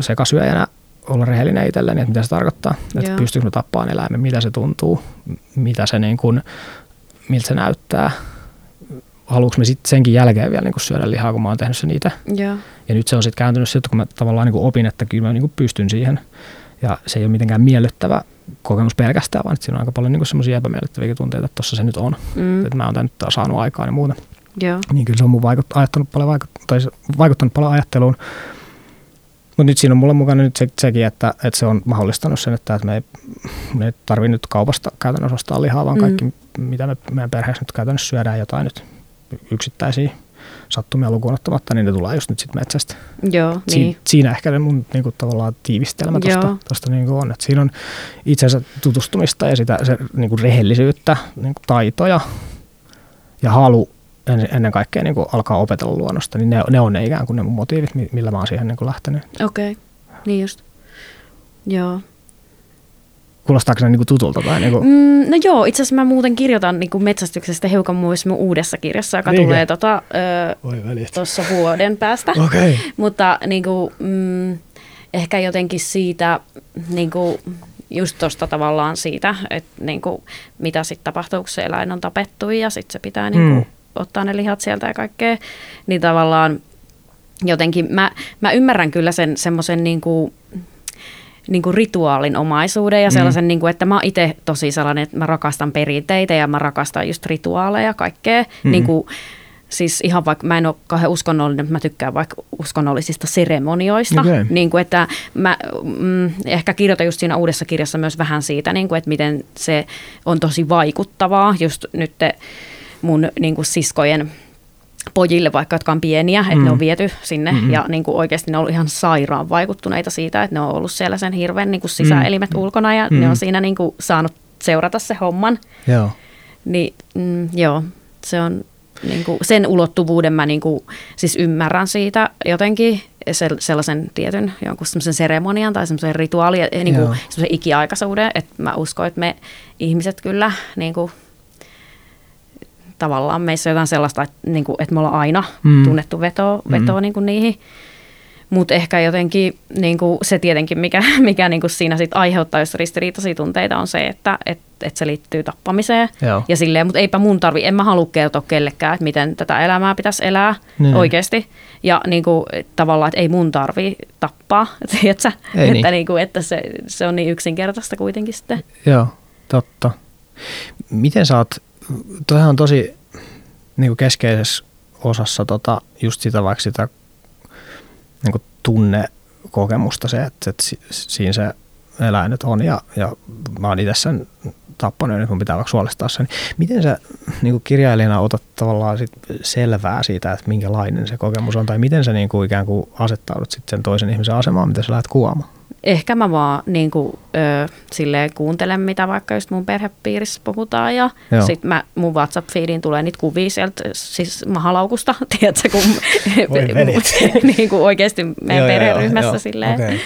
sekasyöjänä olla rehellinen itselleni, että mitä se tarkoittaa. Että pystyykö mä tappaan eläimen, mitä se tuntuu, mitä se niin kuin, miltä se näyttää, haluanko me sitten senkin jälkeen vielä niin kuin syödä lihaa, kun mä oon tehnyt sen itse. Ja. ja nyt se on sitten kääntynyt sitten, kun mä tavallaan niin kuin opin, että kyllä mä niin kuin pystyn siihen. Ja se ei ole mitenkään miellyttävä kokemus pelkästään, vaan siinä on aika paljon niin semmoisia epämiellyttäviä tunteita, että tuossa se nyt on. Mm. Että mä oon nyt saanut aikaa ja muuta. Joo. Niin kyllä se on mun vaikut, ajattanut paljon, vaikut, tai vaikuttanut paljon ajatteluun. Mutta nyt siinä on mulla mukana nyt se, sekin, että, että se on mahdollistanut sen, että, että me ei, me ei tarvitse nyt kaupasta käytännössä ostaa lihaa, vaan mm. kaikki, mitä me meidän perheessä nyt käytännössä syödään jotain nyt yksittäisiä sattumia lukuun ottamatta, niin ne tulee just nyt sitten metsästä. Joo, Si- niin. Siinä ehkä ne mun niin kuin, tavallaan tiivistelmä tuosta, tuosta niin kuin on. Että siinä on itsensä tutustumista ja sitä se, niin kuin rehellisyyttä, niin kuin taitoja ja halu en- ennen kaikkea niin kuin alkaa opetella luonnosta, niin ne, ne on ne ikään kuin ne mun motiivit, mi- millä mä oon siihen niin kuin lähtenyt. Okei, okay. niin just. Joo. Kuulostaako se niin kuin tutulta? Tai niin kuin, Mm, no joo, itse asiassa mä muuten kirjoitan niin kuin metsästyksestä hiukan myös mun uudessa kirjassa, joka Niinkö? tulee tota, tuossa vuoden päästä. Okei. Mutta niin kuin, mm, ehkä jotenkin siitä, niin kuin, just tuosta tavallaan siitä, että niin kuin, mitä sitten tapahtuu, kun se eläin on tapettu ja sitten se pitää niin kuin, Mm. ottaa ne lihat sieltä ja kaikkea. Niin tavallaan jotenkin mä, mä ymmärrän kyllä sen semmoisen niin kuin, niin kuin rituaalin omaisuuden ja Mm. sellaisen, niin kuin, että mä itse tosi sellainen, että mä rakastan perinteitä ja mä rakastan just rituaaleja ja kaikkea. Mm. Niin kuin, siis ihan vaikka mä en ole kauhean uskonnollinen, mutta mä tykkään vaikka uskonnollisista seremonioista. Okei. Niin kuin, että mä mm, ehkä kirjoitan just siinä uudessa kirjassa myös vähän siitä, niin kuin, että miten se on tosi vaikuttavaa just nyt mun niin kuin siskojen pojille, vaikka jotka on pieniä, että Mm. ne on viety sinne Mm-mm. ja niin kuin oikeasti ne on ollut ihan sairaan vaikuttuneita siitä, että ne on ollut siellä sen hirveän niin kuin sisäelimet Mm. ulkona ja Mm. ne on siinä niin kuin saanut seurata se homman. Joo. Niin mm, joo, se on niin kuin, sen ulottuvuuden mä niin kuin, siis ymmärrän siitä jotenkin se, sellaisen tietyn jonkun semmoisen seremonian tai semmoisen rituaalin, niin kuin, semmoisen ikiaikaisuuden, että mä uskon, että me ihmiset kyllä niin kuin, tavallaan meissä on jotain sellaista, että, niin kuin, että me ollaan aina Mm. mm. tunnettu vetoa, vetoa Mm. niin kuin niihin. Mutta ehkä jotenkin niin kuin se tietenkin, mikä, mikä niin kuin siinä sit aiheuttaa just ristiriitaisia tunteita, on se, että et, et se liittyy tappamiseen. Joo. Ja silleen, mutta eipä mun tarvi, en mä halua kertoa kellekään, että miten tätä elämää pitäisi elää Niin. niin. oikeasti. Ja niin kuin, tavallaan, että ei mun tarvi tappaa, tiedätkö? Ei että, niin. niin kuin, että se, se on niin yksinkertaista kuitenkin sitten. Joo, totta. Miten sä oot, toihan on tosi niin kuin keskeisessä osassa tota, just sitä vaikka sitä niin kuin tunnekokemusta se, että, että si- siinä se eläin nyt on. Ja, ja mä oon itse sen tappanut nyt mun pitää vaikka suolistaa sen. Miten sä niin kuin kirjailijana otat tavallaan sit selvää siitä, että minkälainen se kokemus on tai miten sä niin kuin ikään kuin asettaudut sit sen toisen ihmisen asemaan, mitä sä lähdet kuvaamaan? Ehkä mä vaan niin kuin, ö, silleen kuuntelen, mitä vaikka just mun perhepiirissä puhutaan ja sitten mä, mun WhatsApp-feediin tulee niitä kuvia sieltä siis mahalaukusta, tiedätkö, kun niin kuin oikeasti meidän perheryhmässä silleen.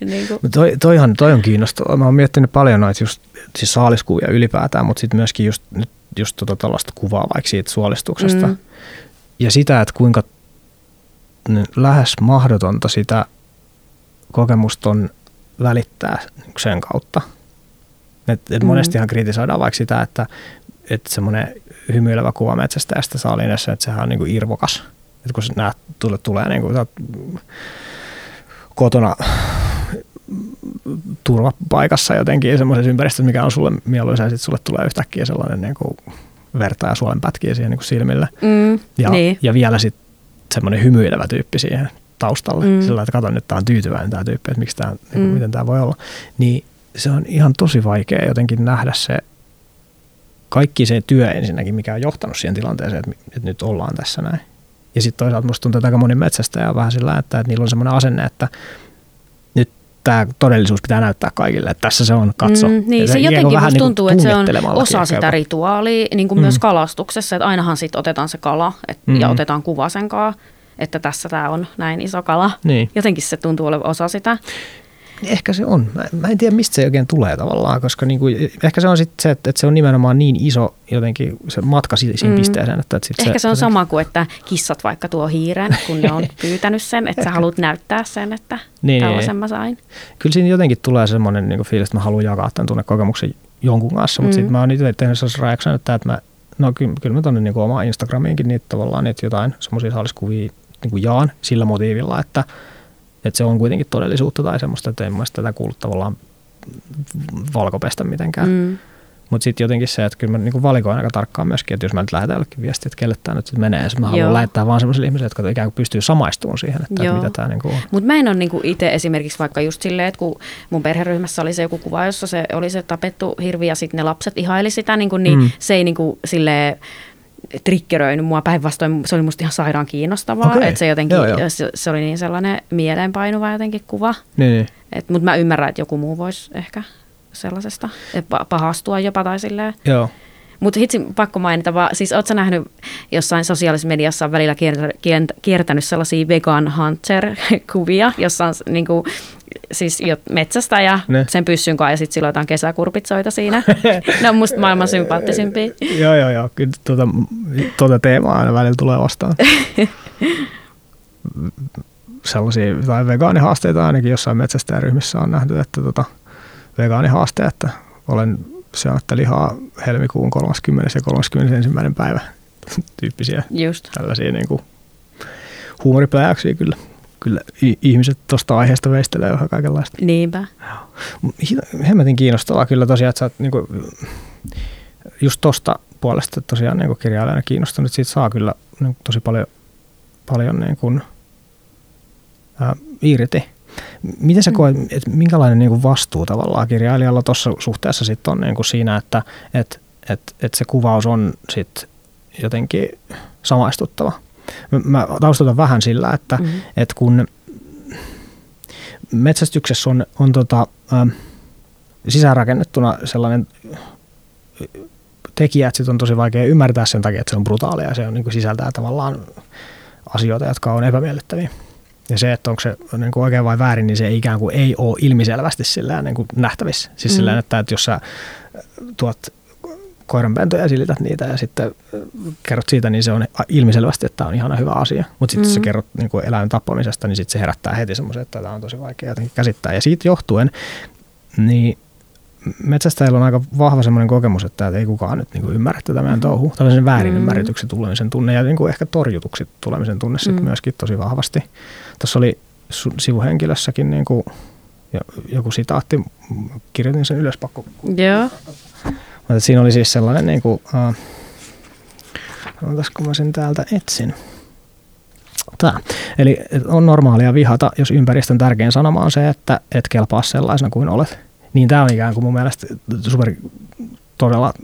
Niin kuin, Toi, toihan, toi on kiinnostavaa. Mä oon miettinyt paljon noita just, siis saaliskuvia ylipäätään, mutta sitten myöskin just, nyt just tota tällaista kuvaa vaikka siitä suolistuksesta. Mm. Ja sitä, että kuinka lähes mahdotonta sitä kokemusta on välittää sen kautta. Et, et Mm. monestihan kritisoidaan vaikka sitä, että, että semmoinen hymyilevä kuva metsästäjästä saaliinessa, että sehän on niinku irvokas. Et kun nämä tulee, tulee niin kuin, kotona turvapaikassa jotenkin semmoisessa ympäristössä, mikä on sulle mieluisa, ja sitten sulle tulee yhtäkkiä sellainen niin kuin verta ja suolenpätkiä siihen niin kuin silmille. mm, Ja, niin. ja vielä sitten semmoinen hymyilevä tyyppi siihen taustalle. Mm. Sillä että katon nyt, tämä on tyytyväinen tämä tyyppi, että miksi tämä, niin kuin, Mm. miten tämä voi olla. Niin se on ihan tosi vaikea jotenkin nähdä se kaikki se työ ensinnäkin, mikä on johtanut siihen tilanteeseen, että, että nyt ollaan tässä näin. Ja sitten toisaalta musta tuntuu, että aika moni metsästäjä on vähän sillä, että, että niillä on semmoinen asenne, että tämä todellisuus pitää näyttää kaikille, että tässä se on, katso. Mm, niin, se kuin jotenkin vähän musta niin kuin tuntuu, että se on osa sitä jopa. rituaalia, niin kuin Mm. myös kalastuksessa, että ainahan sit otetaan se kala et, Mm. ja otetaan kuva sen kanssa, että tässä tämä on näin iso kala. Niin. Jotenkin se tuntuu olevan osa sitä. Ehkä se on. Mä, mä en tiedä, mistä se oikein tulee tavallaan, koska niinku, ehkä se on sitten se, että, että se on nimenomaan niin iso jotenkin se matka si- siihen Mm. pisteeseen. Että, että sit Ehkä se on jotenkin- sama kuin, että kissat vaikka tuo hiiren, kun ne on pyytänyt sen, että sä haluat näyttää sen, että Niin, tällaisen mä sain. Kyllä siinä jotenkin tulee semmoinen niin fiilis, että mä haluan jakaa tämän tunnekokemuksen jonkun kanssa, mutta Mm. sitten mä oon itse tehnyt sellaisen reaktion, että mä, no kyllä, kyllä mä tonne niin omaan Instagramiinkin niitä tavallaan niitä jotain semmoisia saaliskuvia niin kuin jaan sillä motiivilla, että, että se on kuitenkin todellisuutta tai semmoista, että en mä tätä kuulu tavallaan valkopestä mitenkään. Mm. Mutta sitten jotenkin se, että kyllä mä niinku valikoin aika tarkkaan myöskin, että jos mä nyt lähetän jollekin viestiä, että kelle tämä nyt sit menee, sit mä haluan Joo. lähettää vaan sellaisille ihmisille, jotka ikään kuin pystyy samaistumaan siihen, että, että mitä tämä niinku on. Mutta mä en ole niinku itse esimerkiksi vaikka just silleen, että kun mun perheryhmässä oli se joku kuva, jossa se oli se tapettu hirvi ja sitten ne lapset ihaili sitä, niinku, niin mm. se ei niinku silleen, triggeröinyt mua päinvastoin. Se oli musta ihan sairaan kiinnostavaa, Okei. että se jotenkin, Joo, joo. Se, se oli niin sellainen mieleenpainuva jotenkin kuva. Niin, niin. Mutta mä ymmärrän, että joku muu voisi ehkä sellaisesta eh, pa- pahastua jopa tai silleen. Joo. Mutta hitsi pakko mainita vaan, siis ootko nähnyt jossain sosiaalisessa mediassa on välillä kiertä- kient- kiertänyt sellaisia vegan hunter-kuvia, jossa on niin kuin, siis jo metsästä ja Ne. sen pyssyn kanssa ja sitten sillä on jotain kesäkurpitsoita siinä. ne on musta maailman sympaattisimpia. Joo, joo, joo. Kyllä tuota, tuota teemaa aina välillä tulee vastaan. Sellaisia tai vegaanihaasteita ainakin jossain metsästäjäryhmissä on nähty, että tota, vegaanihaaste, että olen syömättä lihaa helmikuun 30. ja 31. päivä tyyppisiä Just. tällaisia niin kuin huumoripläjäyksiä kyllä. Kyllä ihmiset tuosta aiheesta veistelee vähän kaikenlaista. Niinpä. Hemmetin kiinnostavaa kyllä tosiaan, että sä oot niinku, just tosta puolesta tosiaan niinku kirjailijana kiinnostunut. Siitä saa kyllä niinku tosi paljon, paljon niinku, ää, irti. Miten sä koet, että minkälainen niinku vastuu tavallaan kirjailijalla tuossa suhteessa sitten on niinku siinä, että et, et, et se kuvaus on sit jotenkin samaistuttava? Mä, taustatan vähän sillä, että Mhm. et kun metsästyksessä on, on tota, ä, sisäänrakennettuna sellainen tekijä, että sit on tosi vaikea ymmärtää sen takia, että se on brutaalia ja se on, niin kuin sisältää tavallaan asioita, jotka on epämiellyttäviä. Ja se, että onko se niin kuin oikein vai väärin, niin se ei ikään kuin ei ole ilmiselvästi sillä niin kuin nähtävissä. Siis Mm. sillä että, että jos sä tuot koiranpentoja ja silität niitä ja sitten äh, kerrot siitä, niin se on ilmiselvästi, että tämä on ihana hyvä asia. Mutta sitten mm. sä Mm. kerrot niin kuin eläimen tappamisesta, niin sitten se herättää heti semmoisen, että tämä on tosi vaikea jotenkin käsittää. Ja siitä johtuen, niin metsästäjillä on aika vahva semmoinen kokemus, että ei kukaan nyt niin kuin ymmärrä tätä meidän touhua. Tällaisen väärin Mm. ymmärretyksen tulemisen tunne ja niin kuin ehkä torjutuksi tulemisen tunne sitten Mm. myöskin tosi vahvasti. Tuossa oli sivuhenkilössäkin niin kuin jo- joku sitaatti, kirjoitin sen ylös, pakko Joo. mutta siinä oli siis sellainen, niin kuin, uh, kun mä sen täältä etsin. Tää. Eli on normaalia vihata, jos ympäristön tärkein sanoma on se, että et kelpaa sellaisena kuin olet. Niin tämä on ikään kuin mun mielestä super todella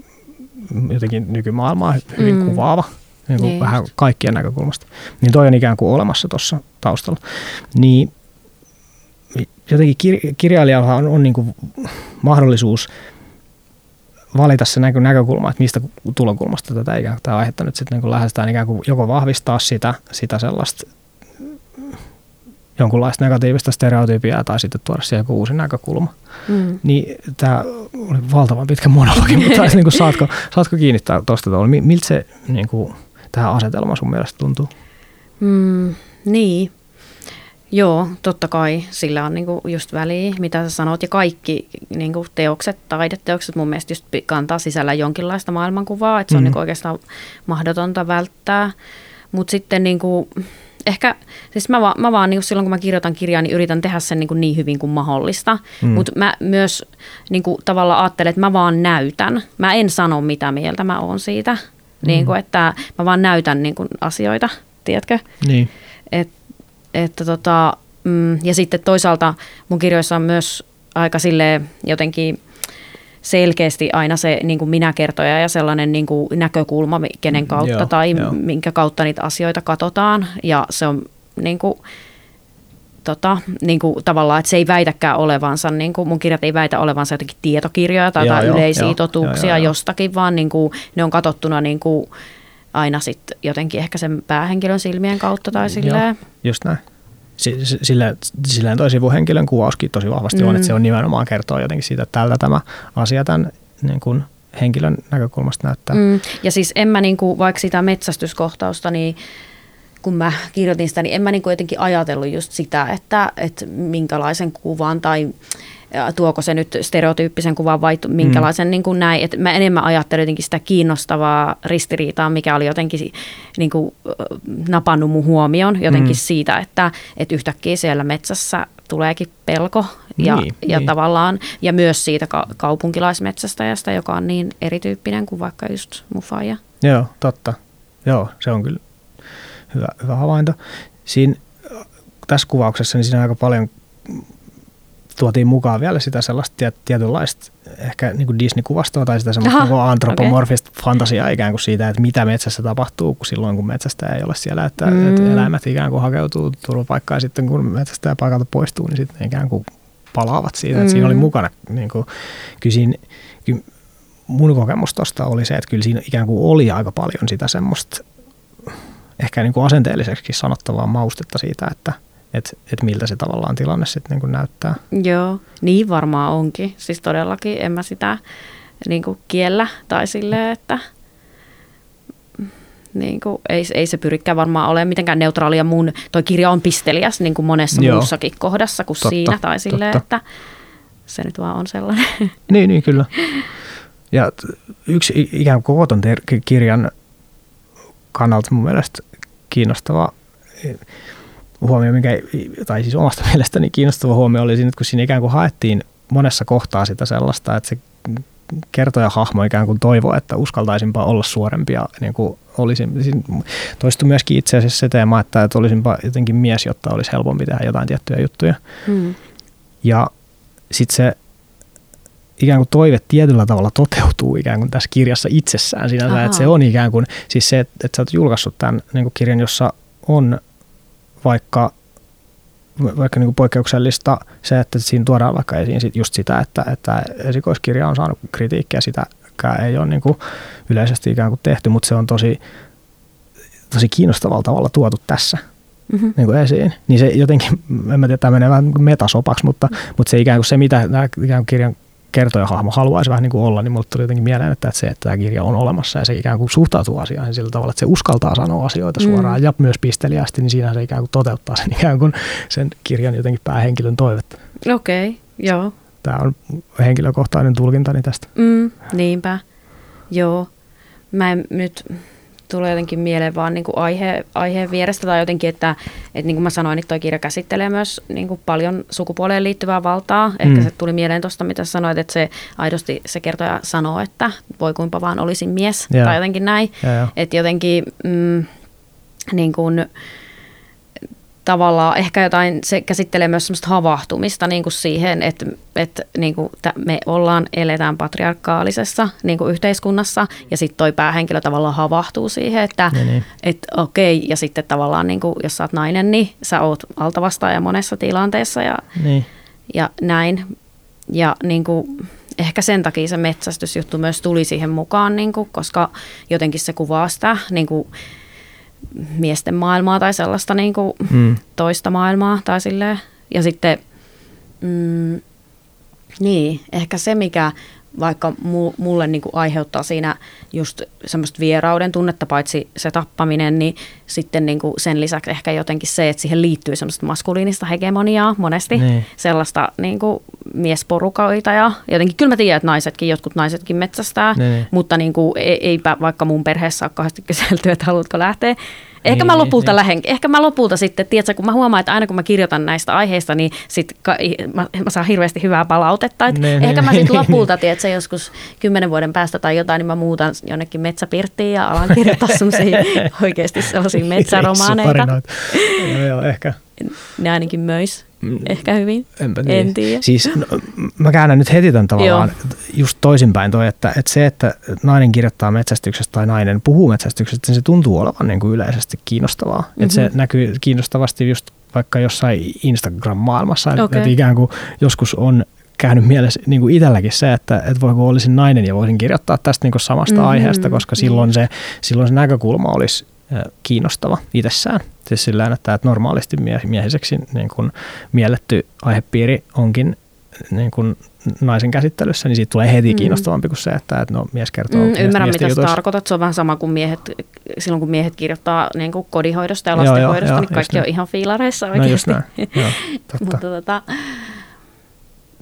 jotenkin nykymaailmaa hyvin Mm. kuvaava. Niin kuin Niin vähän kaikkien näkökulmasta. Niin toi on ikään kuin olemassa tuossa taustalla. Niin jotenkin kir- kirjailijalla on, on niin kuin mahdollisuus valita se näkö- näkökulma, että mistä tulokulmasta tätä, ikään kuin, tämä aihetta nyt sitten niin lähestytään ikään kuin joko vahvistaa sitä, sitä sellaista jonkunlaista negatiivista stereotypiaa tai sitten tuoda siihen joku uusi näkökulma. Mm. Niin tämä oli valtavan pitkä monologi, mutta niin kuin, saatko, saatko kiinnittää tuosta tuolla? Mi- Miltä se niin kuin, tähän asetelmaan sun mielestä tuntuu? Mm, niin. Joo, totta kai sillä on niinku just väliä, mitä sä sanot, ja kaikki niinku teokset, taideteokset mun mielestä just kantaa sisällä jonkinlaista maailmankuvaa, että se on Mm. niinku oikeastaan mahdotonta välttää. Mutta sitten niinku, ehkä, siis mä, va, mä vaan niinku silloin kun mä kirjoitan kirjaa, niin yritän tehdä sen niinku niin hyvin kuin mahdollista, Mm. mutta mä myös niinku tavallaan ajattelen, että mä vaan näytän. Mä en sano mitä mieltä mä oon siitä, mm. niinku, että mä vaan näytän niinku asioita, tiedätkö? Niin. Et, että tota, mm, ja sitten toisaalta mun kirjoissa on myös aika sille jotenkin selkeästi aina se niin kuin minä kertoja ja sellainen niin kuin näkökulma, kenen kautta Joo, tai joo. minkä kautta niitä asioita katsotaan. Ja se on niin kuin, tota, niin kuin tavallaan, että se ei väitäkään olevansa, niin kuin mun kirjat ei väitä olevansa jotenkin tietokirjoja tai Joo, joo, yleisiä joo, totuuksia joo, joo, joo. jostakin, vaan niin kuin, ne on katsottuna niin kuin aina sitten jotenkin ehkä sen päähenkilön silmien kautta tai silleen. Joo, just näin. Si- si- Sillä, sillä toi sivuhenkilön kuvauskin tosi vahvasti mm. on, Mm. että se on nimenomaan kertoo jotenkin siitä, että tältä tämä asia tämän niin kuin henkilön näkökulmasta näyttää. Mm. Mm, ja siis en mä niinku, vaikka sitä metsästyskohtausta, niin kun mä kirjoitin sitä, niin en mä niinku jotenkin ajatellut just sitä, että, että minkälaisen kuvan tai tuoko se nyt stereotyyppisen kuvan vai minkälaisen mm. niin kuin näin. Et mä enemmän ajattelin jotenkin sitä kiinnostavaa ristiriitaa, mikä oli jotenkin niin kuin, napannut mun huomioon jotenkin Mm. siitä, että, että yhtäkkiä siellä metsässä tuleekin pelko ja, Niin, ja niin. tavallaan, ja myös siitä ka- kaupunkilaismetsästäjästä, joka on niin erityyppinen kuin vaikka just mufaja. Joo, totta. Joo, se on kyllä hyvä, hyvä havainto. Siinä, tässä kuvauksessa niin siinä aika paljon tuotiin mukaan vielä sitä sellaista tiet, tietynlaista ehkä niin kuin Disney-kuvastoa tai sitä semmoista Aha, niin antropomorfista okay. fantasiaa ikään kuin siitä, että mitä metsässä tapahtuu kun silloin, kun metsästä ei ole siellä, että, mm. että eläimet ikään kuin hakeutuu turvapaikkaan ja sitten kun metsästä paikalta poistuu, niin sitten ikään kuin palaavat siitä, että mm. siinä oli mukana, niin kuin, kyllä siinä, kyllä mun kokemus tuosta oli se, että kyllä siinä ikään kuin oli aika paljon sitä semmoista ehkä niin kuin asenteelliseksi sanottavaa maustetta siitä, että että et miltä se tavallaan tilanne sitten niin näyttää. Joo, niin varmaan onkin. Siis todellakin en mä sitä niin kuin kiellä tai silleen, että niin kuin, ei, ei se pyrikään varmaan ole mitenkään neutraalia. Mun toi kirja on pisteliäs niin kuin monessa Joo. muussakin kohdassa kuin totta, siinä tai silleen, totta. että se nyt vaan on sellainen. Niin, niin kyllä. Ja yksi ikään kuin koko kirjan kannalta mun mielestä kiinnostava huomio, mikä, tai siis omasta mielestäni kiinnostava huomio oli siinä, että kun siinä ikään kuin haettiin monessa kohtaa sitä sellaista, että se kertoja hahmo ikään kuin toivoo, että uskaltaisinpa olla suorempia, niin kuin olisin, toistui myöskin itse asiassa se teema, että, että olisinpa jotenkin mies, jotta olisi helpompi tehdä jotain tiettyjä juttuja. Hmm. Ja sitten se ikään kuin toive tietyllä tavalla toteutuu ikään kuin tässä kirjassa itsessään sinänsä, Aha. että se on ikään kuin, siis se, että, että sä oot julkaissut tämän niin kuin kirjan, jossa on vaikka vaikka niin kuin poikkeuksellista se, että siinä tuodaan vaikka esiin sit just sitä, että, että esikoiskirja on saanut kritiikkiä, sitäkään ei ole niin kuin yleisesti ikään kuin tehty, mutta se on tosi, tosi kiinnostavalla tavalla tuotu tässä mm-hmm. niin kuin esiin. Niin se jotenkin, en mä tiedä, tämä menee vähän metasopaksi, mutta, mutta se ikään kuin se, mitä nämä ikään kuin kirjan kertojahahmo haluaisi vähän niin kuin olla, niin mulle tuli jotenkin mieleen, että se, että tämä kirja on olemassa ja se ikään kuin suhtautuu asiaan sillä tavalla, että se uskaltaa sanoa asioita suoraan mm. ja myös pisteliästi, niin siinä se ikään kuin toteuttaa sen ikään kuin sen kirjan jotenkin päähenkilön toivetta. Okei, okay, joo. Tämä on henkilökohtainen tulkintani tästä. Mm, niinpä, joo. Mä en nyt tulee jotenkin mieleen vaan niin kuin aihe, aiheen vierestä tai jotenkin, että, että niin kuin mä sanoin, että toi kirja käsittelee myös niin kuin paljon sukupuoleen liittyvää valtaa. Ehkä mm. se tuli mieleen tuosta, mitä sanoit, että se aidosti se kertoja sanoo, että voi kuinka vaan olisin mies yeah. tai jotenkin näin. Yeah, Että jotenkin mm, niin kuin, tavallaan ehkä jotain, se käsittelee myös semmoista havahtumista niin kuin siihen, että, että niin kuin me ollaan, eletään patriarkaalisessa niin kuin yhteiskunnassa ja sitten toi päähenkilö tavallaan havahtuu siihen, että niin, niin. et, okei, ja sitten tavallaan niin kuin, jos sä oot nainen, niin sä oot altavastaaja monessa tilanteessa ja, niin. ja näin. Ja niin kuin, ehkä sen takia se metsästysjuttu myös tuli siihen mukaan, niin kuin, koska jotenkin se kuvaa sitä niin kuin, miesten maailmaa tai sellaista niin kuin mm. toista maailmaa tai silleen. Ja sitten, mm, niin, ehkä se mikä vaikka mulle niin kuin aiheuttaa siinä just semmoista vierauden tunnetta, paitsi se tappaminen, niin sitten niin kuin sen lisäksi ehkä jotenkin se, että siihen liittyy semmoista maskuliinista hegemoniaa monesti, niin. sellaista niin kuin miesporukoita ja jotenkin, kyllä mä tiedän, että naisetkin, jotkut naisetkin metsästää, niin. niin. mutta niin kuin, e, eipä vaikka mun perheessä ole kauheasti kyselty, että haluatko lähteä Ehkä niin, mä lopulta niin. lähden, ehkä mä lopulta sitten, tiedätkö, kun mä huomaan, että aina kun mä kirjoitan näistä aiheista, niin sit ka, mä, mä saan hirveästi hyvää palautetta. Että niin, ehkä niin, mä sitten niin, lopulta, tiedätkö, joskus kymmenen vuoden päästä tai jotain, niin mä muutan jonnekin metsäpirttiin ja alan kirjoittaa sellaisia oikeasti sellaisia metsäromaaneita. joo, joo, ehkä. Ne ainakin möis. Mm. Ehkä hyvin. Enpä tiedä. En tiedä. Siis no, mä käännän nyt heti tämän tavallaan Joo. just toisinpäin toi, että, että se, että nainen kirjoittaa metsästyksestä tai nainen puhuu metsästyksestä, se tuntuu olevan niin kuin yleisesti kiinnostavaa. Mm-hmm. Että se mhm. näkyy kiinnostavasti just vaikka jossain Instagram-maailmassa, okay. että ikään kuin joskus on käynyt mielessä niin kuin itselläkin se, että, että voiko olisin nainen ja voisin kirjoittaa tästä niin kuin samasta mm-hmm. aiheesta, koska silloin se, silloin se näkökulma olisi kiinnostava itsessään. Siis sillä että, että normaalisti miehiseksi niin kuin mielletty aihepiiri onkin niin kuin naisen käsittelyssä, niin siitä tulee heti mm. kiinnostavampi kuin se, että, että no, mies kertoo mm, Ymmärrän, mitä sä tarkoitat. Se on vähän sama kuin miehet, silloin kun miehet kirjoittaa niin kuin kodinhoidosta ja lastenhoidosta, joo, joo, niin kaikki on ihan fiilareissa oikeasti. No just näin. Joo, totta. Mutta tota,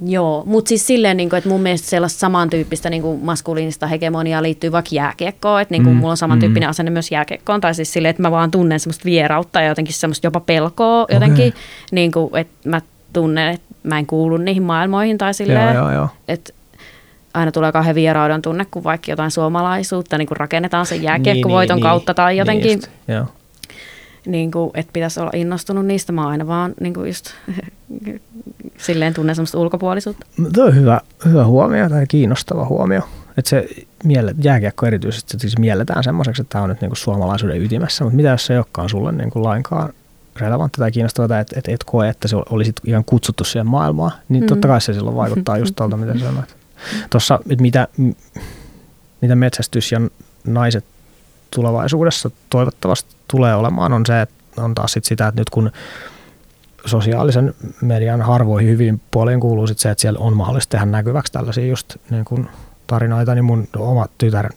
Joo, mutta siis silleen, niin kuin, että mun mielestä sellaista samantyyppistä niin kuin maskuliinista hegemoniaa liittyy vaikka jääkiekkoon, että niin kuin, mm, mulla on samantyyppinen mm. asenne myös jääkiekkoon, tai siis silleen, että mä vaan tunnen semmoista vierautta ja jotenkin semmoista jopa pelkoa jotenkin, okay. niin kuin, että mä tunnen, että mä en kuulu niihin maailmoihin tai silleen, joo, joo, joo. että aina tulee kauhean vierauden tunne, kun vaikka jotain suomalaisuutta niin kuin rakennetaan sen jääkiekkovoiton niin, niin, kautta tai niin jotenkin. Niin just, joo niin kuin, että pitäisi olla innostunut niistä. Mä aina vaan niin kuin just silleen tunnen semmoista ulkopuolisuutta. No, tuo on hyvä, hyvä huomio tai kiinnostava huomio. että se miele, jääkiekko erityisesti siis mielletään semmoiseksi, että tämä on nyt niinku suomalaisuuden ytimessä, mutta mitä jos se ei olekaan sulle niinku lainkaan relevantti tai kiinnostavaa, tai että et, et koe, että se olisit ihan kutsuttu siihen maailmaan, niin mm. totta kai se silloin vaikuttaa just tuolta, mitä sanoit. Tuossa, että mitä, mitä metsästys ja naiset tulevaisuudessa toivottavasti tulee olemaan, on se, että on taas sit sitä, että nyt kun sosiaalisen median harvoihin hyvin puoliin kuuluu sit se, että siellä on mahdollista tehdä näkyväksi tällaisia just niin kuin tarinoita, niin mun oma tytär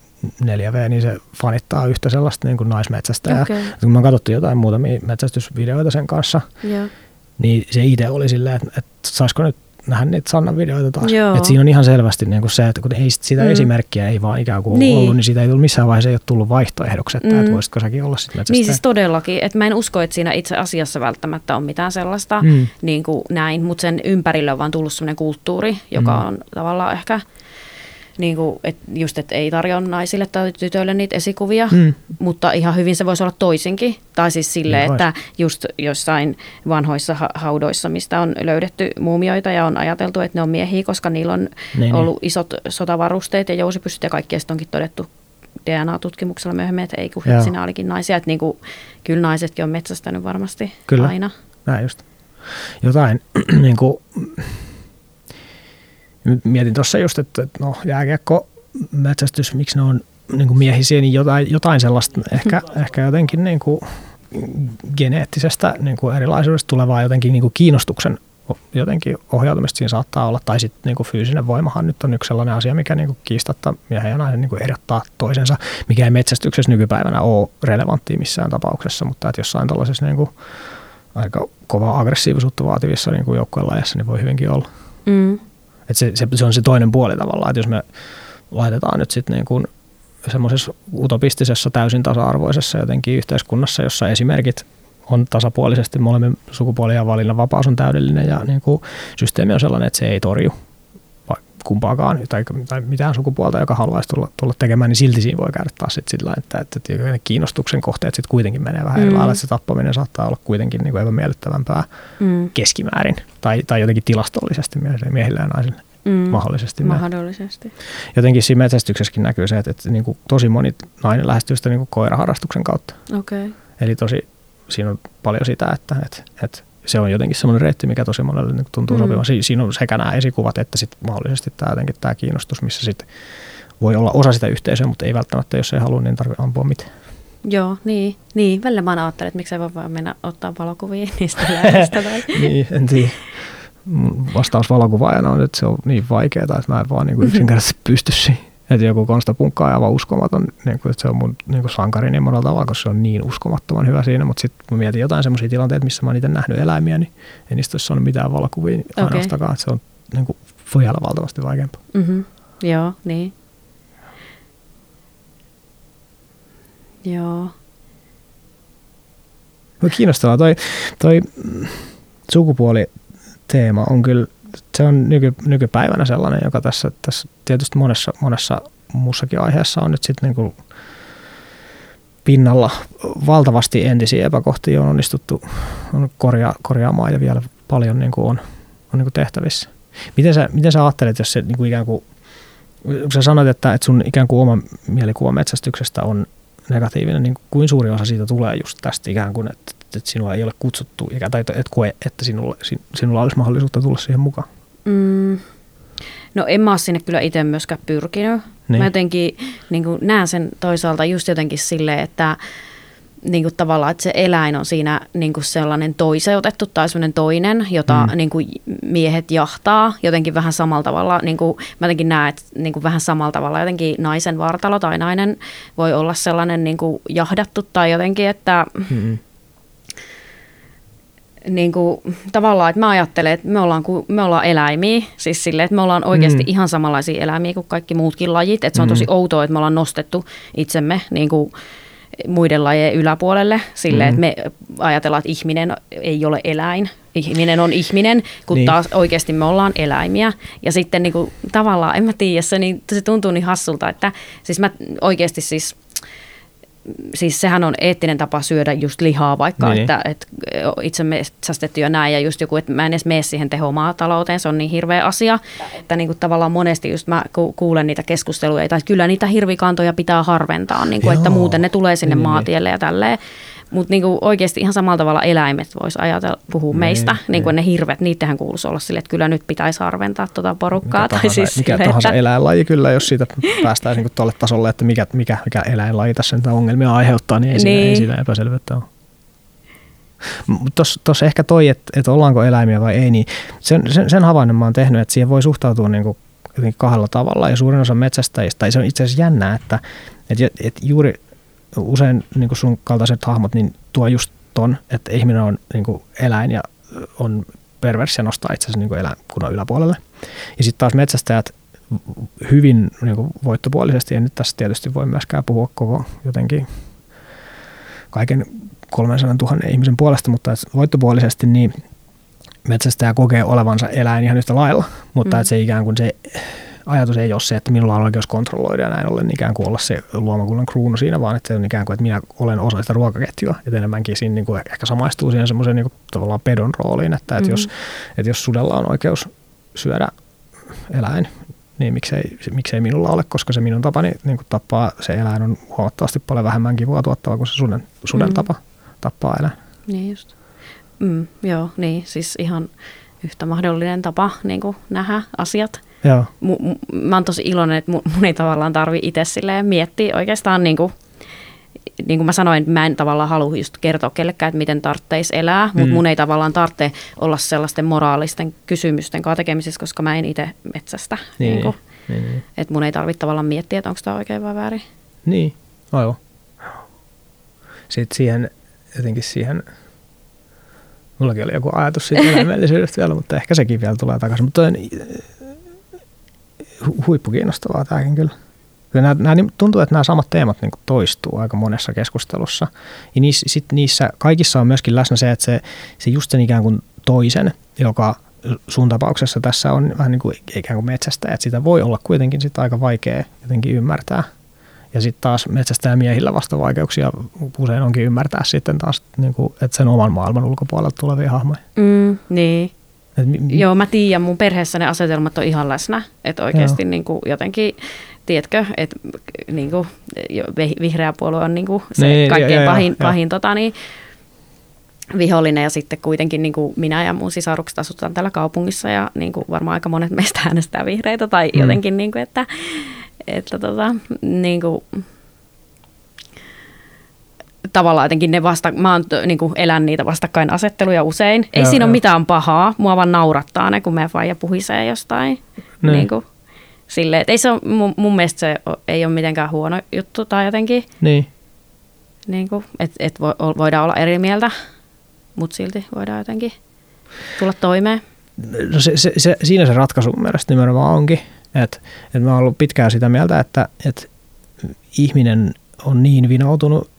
4V, niin se fanittaa yhtä sellaista niin kuin naismetsästä. Okay. kun mä oon katsottu jotain muutamia metsästysvideoita sen kanssa, yeah. niin se idea oli silleen, että, että saisiko nyt nähdä niitä Sannan videoita taas. Et siinä on ihan selvästi niin kuin se, että kun ei sitä mm. esimerkkiä ei vaan ikään kuin niin. ollut, niin siitä ei tullut missään vaiheessa ei ole tullut vaihtoehdoksi, että, mm. että voisitko säkin olla sitten Niin siis todellakin, että mä en usko, että siinä itse asiassa välttämättä on mitään sellaista mm. niin kuin näin, mutta sen ympärille on vaan tullut sellainen kulttuuri, joka mm. on tavallaan ehkä – niin kuin, et just, että ei tarjoa naisille tai tytöille niitä esikuvia, mm. mutta ihan hyvin se voisi olla toisinkin. Tai siis sille, niin että just jossain vanhoissa haudoissa, mistä on löydetty muumioita ja on ajateltu, että ne on miehiä, koska niillä on niin, niin. ollut niin. isot sotavarusteet ja jousipyssyt ja kaikki, ja onkin todettu DNA-tutkimuksella myöhemmin, että ei kun siinä olikin naisia. Että niin kuin, kyllä naisetkin on metsästänyt varmasti kyllä. aina. Näin just. Jotain niin kuin, mietin tuossa just, että no jääkiekko, metsästys, miksi ne on niin kuin miehisiä, niin jotain, jotain sellaista ehkä, ehkä jotenkin niin kuin geneettisestä niin kuin erilaisuudesta tulevaa jotenkin niin kuin kiinnostuksen jotenkin ohjautumista siinä saattaa olla, tai sitten niin fyysinen voimahan nyt on yksi sellainen asia, mikä niin kuin kiistatta miehen ja naisen niin kuin ehdottaa toisensa, mikä ei metsästyksessä nykypäivänä ole relevanttia missään tapauksessa, mutta että jossain tällaisessa niin kuin aika kovaa aggressiivisuutta vaativissa niin kuin joukkueen niin voi hyvinkin olla. Mm. Et se, se, se on se toinen puoli tavallaan, että jos me laitetaan nyt sitten niin semmoisessa utopistisessa täysin tasa-arvoisessa jotenkin yhteiskunnassa, jossa esimerkit on tasapuolisesti molemmin sukupuolien valinnan vapaus on täydellinen ja niin kuin systeemi on sellainen, että se ei torju kumpaakaan tai, tai mitään sukupuolta, joka haluaisi tulla, tulla tekemään, niin silti siinä voi käydä taas sit sillä että, että, että kiinnostuksen kohteet sitten kuitenkin menee vähän mm. eri lailla, että se tappaminen saattaa olla kuitenkin niin kuin epämiellyttävämpää mm. keskimäärin tai, tai jotenkin tilastollisesti miehille ja naisille. Mm, mahdollisesti. Mahdollisesti. Jotenkin siinä metsästyksessäkin näkyy se, että, että niin kuin tosi moni nainen lähestyy sitä niin kuin koiraharrastuksen kautta. Okay. Eli tosi, siinä on paljon sitä, että, että, että se on jotenkin semmoinen reitti, mikä tosi monelle niin tuntuu mm. sopivan. Siinä on sekä nämä esikuvat että sitten mahdollisesti tämä, jotenkin tämä kiinnostus, missä sitten voi olla osa sitä yhteisöä, mutta ei välttämättä, jos ei halua, niin tarvitse ampua mitään. Joo, niin. niin. Välillä mä ajattelen, että miksei voi vaan mennä ottaa valokuvia niistä lähdöstä. niin, en tiedä. Vastaus valokuvaajana on, että se on niin vaikeaa, että mä en vaan niin kuin yksinkertaisesti pysty siihen. Että joku Konsta Punkka on aivan uskomaton, niin kuin, että se on mun niin kuin sankari niin monella tavalla, koska se on niin uskomattoman hyvä siinä. Mutta sitten mä mietin jotain semmoisia tilanteita, missä mä oon itse nähnyt eläimiä, niin ei niistä olisi saanut mitään valokuvia okay. ainoastaan, että se on niin kuin, voi olla valtavasti vaikeampaa. Mm-hmm. Joo, niin. Joo. No kiinnostavaa. Toi, toi sukupuoliteema on kyllä se on nyky, nykypäivänä sellainen, joka tässä, tässä tietysti monessa, monessa muussakin aiheessa on nyt sitten niin pinnalla valtavasti entisiä epäkohtia on onnistuttu on korja, korjaamaan ja vielä paljon niin kuin on, on niin kuin tehtävissä. Miten sä, miten sä ajattelet, jos se niin kuin ikään kuin, kun sä sanoit, että, että sun ikään kuin oma mielikuva metsästyksestä on negatiivinen, niin kuin suuri osa siitä tulee just tästä ikään kuin, että, että sinua ei ole kutsuttu, tai että et koe, että sinulla, sinulla olisi mahdollisuutta tulla siihen mukaan? Mm, no en mä ole sinne kyllä itse myöskään pyrkinyt. Niin. Mä jotenkin niin näen sen toisaalta just jotenkin silleen, että niin kuin tavallaan, että se eläin on siinä niin kuin sellainen toiseutettu tai sellainen toinen, jota mm. niin kuin miehet jahtaa jotenkin vähän samalla tavalla. Niin kuin, mä jotenkin näen, että niin kuin vähän samalla tavalla jotenkin naisen vartalo tai nainen voi olla sellainen niin kuin jahdattu tai jotenkin, että... Mm niin kuin, tavallaan, että mä ajattelen, että me ollaan, me ollaan eläimiä, siis silleen, että me ollaan oikeasti mm. ihan samanlaisia eläimiä kuin kaikki muutkin lajit, että se on mm. tosi outoa, että me ollaan nostettu itsemme niin kuin, muiden lajien yläpuolelle silleen, mm. että me ajatellaan, että ihminen ei ole eläin, ihminen on ihminen, kun niin. taas oikeasti me ollaan eläimiä. Ja sitten niin kuin, tavallaan, en mä tiedä, se, niin, se tuntuu niin hassulta, että siis mä oikeasti siis siis sehän on eettinen tapa syödä just lihaa, vaikka Niin. että, että itse metsästetty ja näin, ja just joku, että mä en edes mene siihen tehomaatalouteen, se on niin hirveä asia, että niin kuin tavallaan monesti just mä ku- kuulen niitä keskusteluja, että kyllä niitä hirvikantoja pitää harventaa, niin kuin, että muuten ne tulee sinne Niin, niin, maatielle ja tälleen. Mutta niinku oikeasti ihan samalla tavalla eläimet vois ajatella, puhua Niin, meistä, niin kuin niin. ne hirvet, niitähän kuuluisi olla sille, että kyllä nyt pitäisi harventaa tuota porukkaa. mikä tai tahansa, siis mikä silleen, tahansa että- eläinlaji kyllä, jos siitä päästään niin tuolle tasolle, että mikä, mikä, mikä eläinlaji tässä niitä ongelmia aiheuttaa, niin ei, Siinä, Niin. ei siinä epäselvyyttä ole. Tuossa ehkä toi, että et ollaanko eläimiä vai ei, niin sen, sen, sen havainnon mä oon tehnyt, että siihen voi suhtautua niin kuin jotenkin kahdella tavalla. Ja suurin osa metsästäjistä, tai se on itse asiassa jännää, että et, et juuri usein niin kuin sun kaltaiset hahmot niin tuo just ton, että ihminen on niin kuin eläin ja on perversi ja nostaa itse asiassa niin eläinkunnan yläpuolelle. Ja sitten taas metsästäjät hyvin niin kuin voittopuolisesti, ja nyt tässä tietysti voi myöskään puhua koko jotenkin kaiken 300 000 ihmisen puolesta, mutta voittopuolisesti niin metsästäjä kokee olevansa eläin ihan yhtä lailla, mutta mm. että se ikään kuin se ajatus ei ole se, että minulla on oikeus kontrolloida ja näin ollen ikään kuin olla se luomakunnan kruunu siinä, vaan että se on ikään kuin, että minä olen osa sitä ruokaketjua, että enemmänkin siinä niin kuin ehkä samaistuu siihen semmoiseen niin kuin tavallaan pedon rooliin, että, että, Mhm. jos, että jos sudella on oikeus syödä eläin, niin miksei, miksei minulla ole, koska se minun tapani niin kuin tappaa se eläin on huomattavasti paljon vähemmän kivua tuottava kuin se suden, suden Mm. tapa tappaa eläin. Niin just. Mm, joo, niin siis ihan yhtä mahdollinen tapa niin kuin nähdä asiat. Joo, mu, mä oon tosi iloinen, että mun, mun ei tavallaan tarvi itse silleen miettiä oikeastaan niin kuin, niin kuin mä sanoin, mä en tavallaan halua just kertoa kellekään, että miten tarvitsisi elää, mutta Mm. mun ei tavallaan tarvitse olla sellaisten moraalisten kysymysten kanssa tekemisissä, koska mä en itse metsästä. niin, Niin kuin, niin, niin, että mun ei tarvitse tavallaan miettiä, että onko tämä oikein vai väärin. Niin, aivan. Sitten siihen, jotenkin siihen, mullakin oli joku ajatus siitä eläimellisyydestä vielä, mutta ehkä sekin vielä tulee takaisin. Mutta huippukiinnostavaa tämäkin kyllä. Nämä, nämä, tuntuu, että nämä samat teemat niin toistuu aika monessa keskustelussa. Ja niissä, sit niissä kaikissa on myöskin läsnä se, että se, se just sen ikään kuin toisen, joka sun tapauksessa tässä on vähän niin kuin ikään kuin metsästäjä, että sitä voi olla kuitenkin sit aika vaikea jotenkin ymmärtää. Ja sitten taas metsästäjämiehillä vasta vaikeuksia usein onkin ymmärtää sitten taas, niin kuin, että sen oman maailman ulkopuolelta tulevia hahmoja. Mm, niin. Et mi- mi- Joo, mä tiedän, mun perheessä ne asetelmat on ihan läsnä. Että oikeasti niin kuin jotenkin, tiedätkö, että niin kuin, vihreä puolue on niin kuin se Niin, kaikkein joo, joo, pahin, joo. pahin tota, niin, vihollinen. Ja sitten kuitenkin niin kuin minä ja mun sisarukset asutaan täällä kaupungissa ja niin kuin varmaan aika monet meistä äänestää vihreitä tai Mm. jotenkin, niin kuin, että, että tota, niin kuin, tavallaan jotenkin ne vasta, mä oon niin kuin elän niitä vastakkainasetteluja usein. Ei Joo, siinä ole joo. mitään pahaa, mua vaan naurattaa ne, kun me faija puhisee jostain. Niin. Niin kuin, silleen, että ei se ole, mun, mun mielestä se ei ole mitenkään huono juttu tai jotenkin, niin. niin kuin, että et vo, voidaan olla eri mieltä, mutta silti voidaan jotenkin tulla toimeen. No se, se, se, siinä se ratkaisu mun mielestä nimenomaan onkin, että, että mä oon ollut pitkään sitä mieltä, että, että ihminen on niin vinoutunut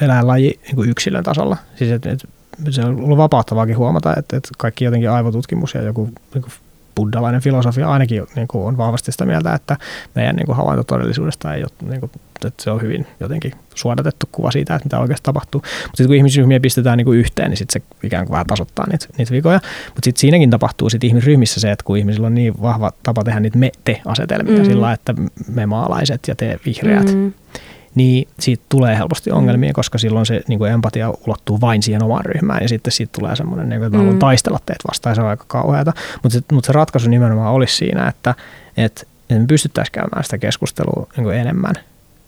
eläinlaji niin kuin yksilön tasolla. Siis että, että se on ollut vapauttavaakin huomata, että, että kaikki jotenkin aivotutkimus ja joku niin kuin buddhalainen filosofia ainakin niin kuin on vahvasti sitä mieltä, että meidän niin kuin havainto todellisuudesta ei ole, niin kuin, että se on hyvin jotenkin suodatettu kuva siitä, että mitä oikeasti tapahtuu. Mutta sitten kun ihmisryhmiä pistetään niin kuin yhteen, niin sitten se ikään kuin vähän tasoittaa niitä, niitä vikoja. Mutta sitten siinäkin tapahtuu sit ihmisryhmissä se, että kun ihmisillä on niin vahva tapa tehdä niitä me-te-asetelmia Mm. sillä että me maalaiset ja te vihreät, mm Mm, niin siitä tulee helposti ongelmia, koska silloin se niin kuin empatia ulottuu vain siihen omaan ryhmään ja sitten siitä tulee semmoinen, niin kuin, että mä haluan Mm. taistella teitä vastaan ja se on aika kauheata. Mutta se, mutta se ratkaisu nimenomaan olisi siinä, että, että, että me pystyttäisiin käymään sitä keskustelua niin kuin enemmän,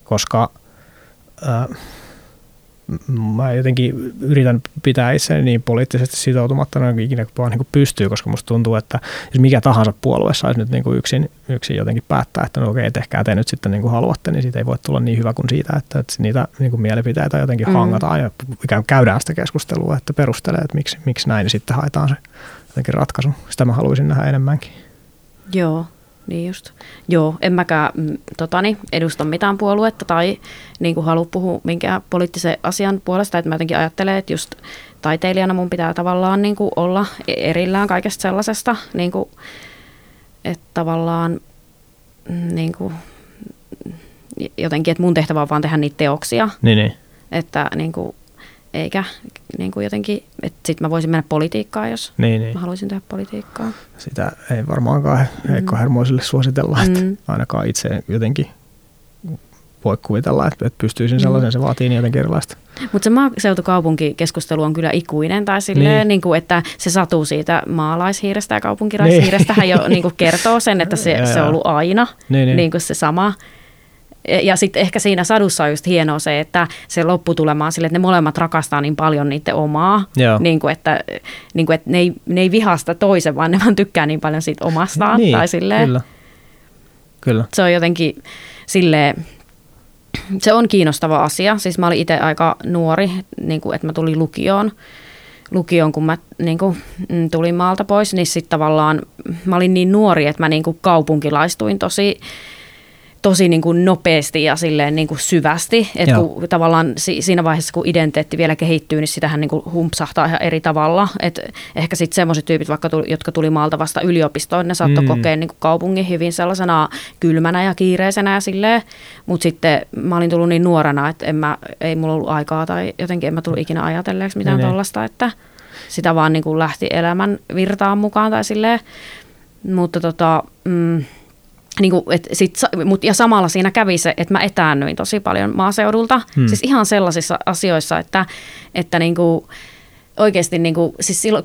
koska m- mä jotenkin yritän pitää itseäni niin poliittisesti sitoutumatta kuin ikinä kuin vaan niin kuin pystyy, koska musta tuntuu, että jos mikä tahansa puolue saisi nyt niin kuin yksin, yksin jotenkin päättää, että no okei, tehkää te nyt sitten niin kuin haluatte, niin siitä ei voi tulla niin hyvä kuin siitä, että, että niitä niin kuin mielipiteitä jotenkin mm. hangataan ja ikään kuin käydään sitä keskustelua, että perustelee, että miksi, miksi näin, niin sitten haetaan se jotenkin ratkaisu. Sitä mä haluaisin nähdä enemmänkin. Joo, niin just. Joo, en mäkään mm, totani, edusta mitään puoluetta tai niin kuin halua puhua minkään poliittisen asian puolesta. Että mä jotenkin ajattelen, että just taiteilijana mun pitää tavallaan niin kuin olla erillään kaikesta sellaisesta. Niin kuin, että tavallaan mm, niin kuin, jotenkin, että mun tehtävä on vaan tehdä niitä teoksia, Niin, niin. että niin kuin, eikä niin kuin jotenkin, että sitten mä voisin mennä politiikkaan, jos Niin, niin. mä haluaisin tehdä politiikkaa. Sitä ei varmaankaan heikkohermoisille suositella, että Mm. ainakaan itse jotenkin voi kuvitella, että, että pystyisin sellaisen, se vaatii niin jotenkin erilaista. Mutta se maaseutukaupunkikeskustelu on kyllä ikuinen, tai silleen, Niin. niin. kuin, että se satu siitä maalaishiirestä ja kaupunkiraishiirestähän jo niin kuin kertoo sen, että se, Joo, se on ollut aina Niin, niin. niin kuin se sama. Ja- sitten ehkä siinä sadussa on just hienoa se, että se lopputulema on sille, että ne molemmat rakastaa niin paljon niiden omaa, Joo. niin kuin, että, niin kuin, että ne, ei, ne ei vihasta toisen, vaan ne vaan tykkää niin paljon siitä omastaan. niin, tai silleen, kyllä. Kyllä. se on jotenkin silleen, se on kiinnostava asia. Siis mä olin itse aika nuori, niin kuin, että mä tulin lukioon. Lukioon, kun mä niin kuin, mm, tulin maalta pois, niin sitten tavallaan mä olin niin nuori, että mä niin kuin kaupunkilaistuin tosi, tosi niin kuin nopeasti ja silleen niin kuin syvästi. Joo. kun, tavallaan si- siinä vaiheessa, kun identiteetti vielä kehittyy, niin sitähän niin kuin humpsahtaa ihan eri tavalla. Et ehkä sitten semmoiset tyypit, vaikka tuli, jotka tuli maalta vasta yliopistoon, ne saattoi Mm. mm. kokea niin kuin kaupungin hyvin sellaisena kylmänä ja kiireisenä ja silleen. Mutta sitten mä olin tullut niin nuorena, että en mä, ei mulla ollut aikaa tai jotenkin en mä tullut ikinä ajatelleeksi mitään Niin, niin. tollasta, että sitä vaan niin kuin lähti elämän virtaan mukaan tai silleen. Mutta tota, mm, niin kuin, et sit, mut, ja samalla siinä kävi se, että mä etäännyin tosi paljon maaseudulta. Hmm. Siis ihan sellaisissa asioissa, että, että niin kuin, oikeasti niin kuin, siis silloin,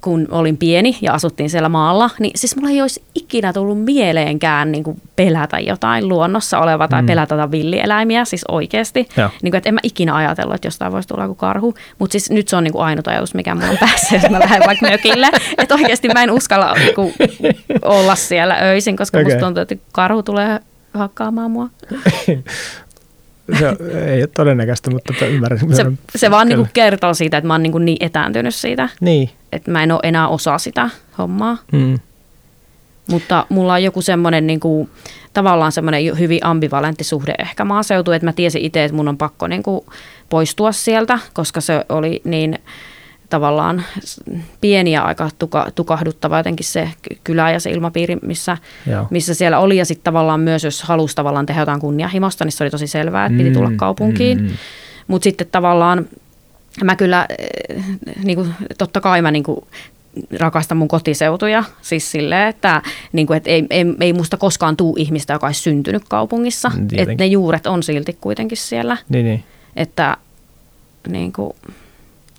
kun olin pieni ja asuttiin siellä maalla, niin siis mulla ei olisi ikinä tullut mieleenkään niin kuin pelätä jotain luonnossa olevaa tai hmm. pelätä villieläimiä, siis oikeasti. Niin kuin, että en mä ikinä ajatellut, että jostain voisi tulla joku karhu, mutta siis nyt se on niin kuin ainut ajatus, mikä mulla on päässä, jos mä lähden vaikka mökille. Että oikeasti mä en uskalla niin kuin, olla siellä öisin, koska okay. Musta tuntuu, että karhu tulee hakkaamaan mua. Se ei ole todennäköistä, mutta ymmärrän. Se, se vaan niin kuin kertoo siitä, että mä oon niin, kuin niin etääntynyt siitä, Niin. että mä en ole enää osa sitä hommaa. Mm. Mutta mulla on joku semmoinen niin kuin, tavallaan semmoinen hyvin ambivalentti suhde ehkä maaseutu, että mä tiesin itse, että mun on pakko niin kuin poistua sieltä, koska se oli niin tavallaan s- pieni ja aika tuka, tukahduttava jotenkin se ky- kylä ja se ilmapiiri, missä, Joo. missä siellä oli. Ja sitten tavallaan myös, jos halusi tavallaan tehdä jotain kunnianhimosta, niin se oli tosi selvää, että piti tulla Mm, kaupunkiin. mm, mm. Mutta sitten tavallaan mä kyllä, eh, niin kuin, totta kai mä niin kuin, rakastan mun kotiseutuja. Siis silleen, että, niin kuin, että ei, ei, ei musta koskaan tuu ihmistä, joka olisi syntynyt kaupungissa. Mm, Että ne juuret on silti kuitenkin siellä. Niin, niin. Että niin kuin,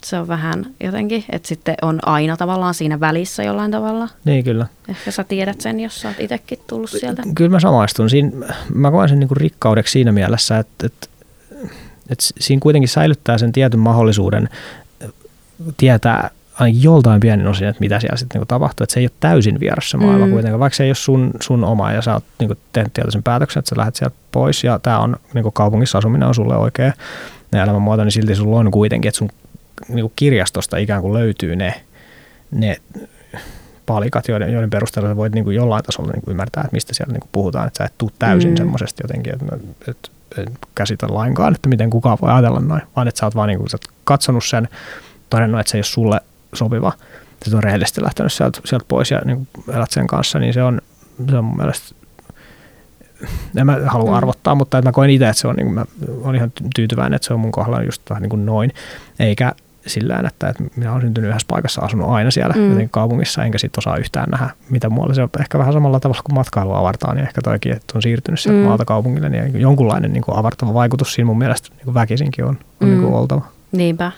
se on vähän jotenkin, että sitten on aina tavallaan siinä välissä jollain tavalla. Niin, kyllä. Ehkä sä tiedät sen, jos sä oot itsekin tullut sieltä. Kyllä mä samaistun. Siinä, mä koen sen niinku rikkaudeksi siinä mielessä, että, että, että siinä kuitenkin säilyttää sen tietyn mahdollisuuden tietää aina joltain pienin osin, että mitä siellä sitten niinku tapahtuu. Että se ei ole täysin vieras se maailma. Mm. kuitenkaan, vaikka se ei ole sun, sun oma ja sä oot niinku tehnyt tietoisen päätöksen, että sä lähdet sieltä pois ja tämä on niinku kaupungissa asuminen on sulle oikea elämänmuoto, niin silti sulla on kuitenkin, että sun niinku kirjastosta ikään kuin löytyy ne, ne palikat, joiden, joiden perusteella sä voit niin kuin jollain tasolla niin kuin ymmärtää, että mistä siellä niin kuin puhutaan, että sä et tuu täysin mm. Mm. semmoisesti jotenkin, että, että en käsitä lainkaan, että miten kukaan voi ajatella noin, vaan että sä oot vaan niin kuin, sä oot katsonut sen, todennut, että se ei ole sulle sopiva, että on rehellisesti lähtenyt sieltä, sieltä pois ja niin kuin elät sen kanssa, niin se on, se on mun mielestä en mä halua Mm. arvottaa, mutta että mä koen itse, että se on, niin kuin, mä olen ihan tyytyväinen, että se on mun kohdalla just vähän niin kuin noin, eikä sillä että, että minä olen syntynyt yhdessä paikassa, asunut aina siellä Mm. jotenkin kaupungissa, enkä sitten osaa yhtään nähdä, mitä muualla se on. Ehkä vähän samalla tavalla kuin matkailu avartaa, niin ehkä toikin, että on siirtynyt sieltä Mm. mm. maalta kaupungille, niin jonkunlainen niin kuin avartava vaikutus siinä mun mielestä niin kuin väkisinkin on, on Mm. niin kuin oltava. Niinpä,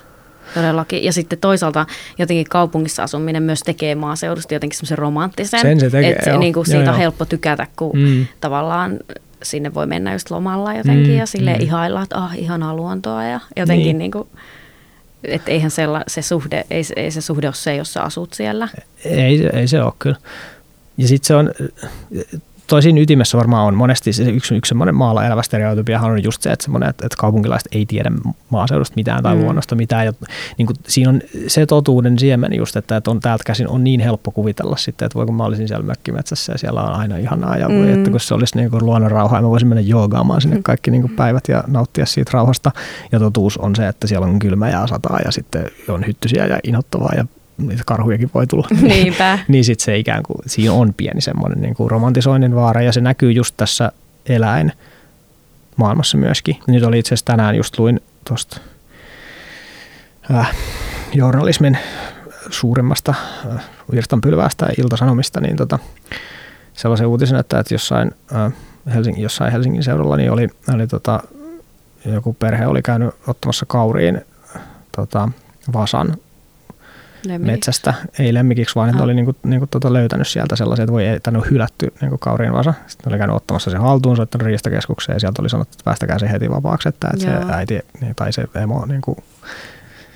todellakin. Ja sitten toisaalta jotenkin kaupungissa asuminen myös tekee maaseudusta jotenkin semmoisen romanttisen. Sen se tekee, että joo. niin kuin Joo, siitä on joo. helppo tykätä, kun Mm. tavallaan sinne voi mennä just lomalla jotenkin Mm, ja sille mm. ihailla, että ah, ihanaa luontoa ja jotenkin Niin. niin. kuin, että eihän sella, se suhde, ei, se- ei se suhde ole se, jos sä asut siellä. Ei, ei se ole kyllä. Ja sitten se on, toisin ytimessä varmaan on monesti se yksi, yksi semmoinen maalla elävä stereotypiahan on just se, että, semmoinen, että, että kaupunkilaiset ei tiedä maaseudusta mitään tai Mm. luonnosta mitään. Ja, niin kuin, siinä on se totuuden siemen just, että, että on täältä käsin on niin helppo kuvitella sitten, että voi kun mä olisin siellä mökkimetsässä ja siellä on aina ihanaa ja Mm. mm. että kun se olisi niin kuin luonnon rauha ja mä voisin mennä joogaamaan sinne Mm. kaikki niin kuin päivät ja nauttia siitä rauhasta. Ja totuus on se, että siellä on kylmä ja sataa ja sitten on hyttysiä ja inhottavaa ja niitä karhujakin voi tulla. Niinpä. niin sitten se ikään kuin, siinä on pieni semmoinen niin kuin romantisoinnin vaara ja se näkyy just tässä eläin maailmassa myöskin. Nyt oli itse asiassa tänään just luin tuosta äh, journalismin suurimmasta äh, virstanpylväästä iltasanomista, niin tota, sellaisen uutisen, että, että jossain, äh, Helsingin, jossain Helsingin seudulla niin oli, oli tota, joku perhe oli käynyt ottamassa kauriin tota, vasan Lemmikiksi. metsästä, ei lemmikiksi, vaan ah. oli niinku, niinku tota löytänyt sieltä sellaisia, että voi, että ne on hylätty niinku kauriin vasa. Sitten oli käynyt ottamassa sen haltuun, soittanut riistakeskukseen ja sieltä oli sanottu, että päästäkää se heti vapaaksi, että, että se äiti niin, tai se emo niinku,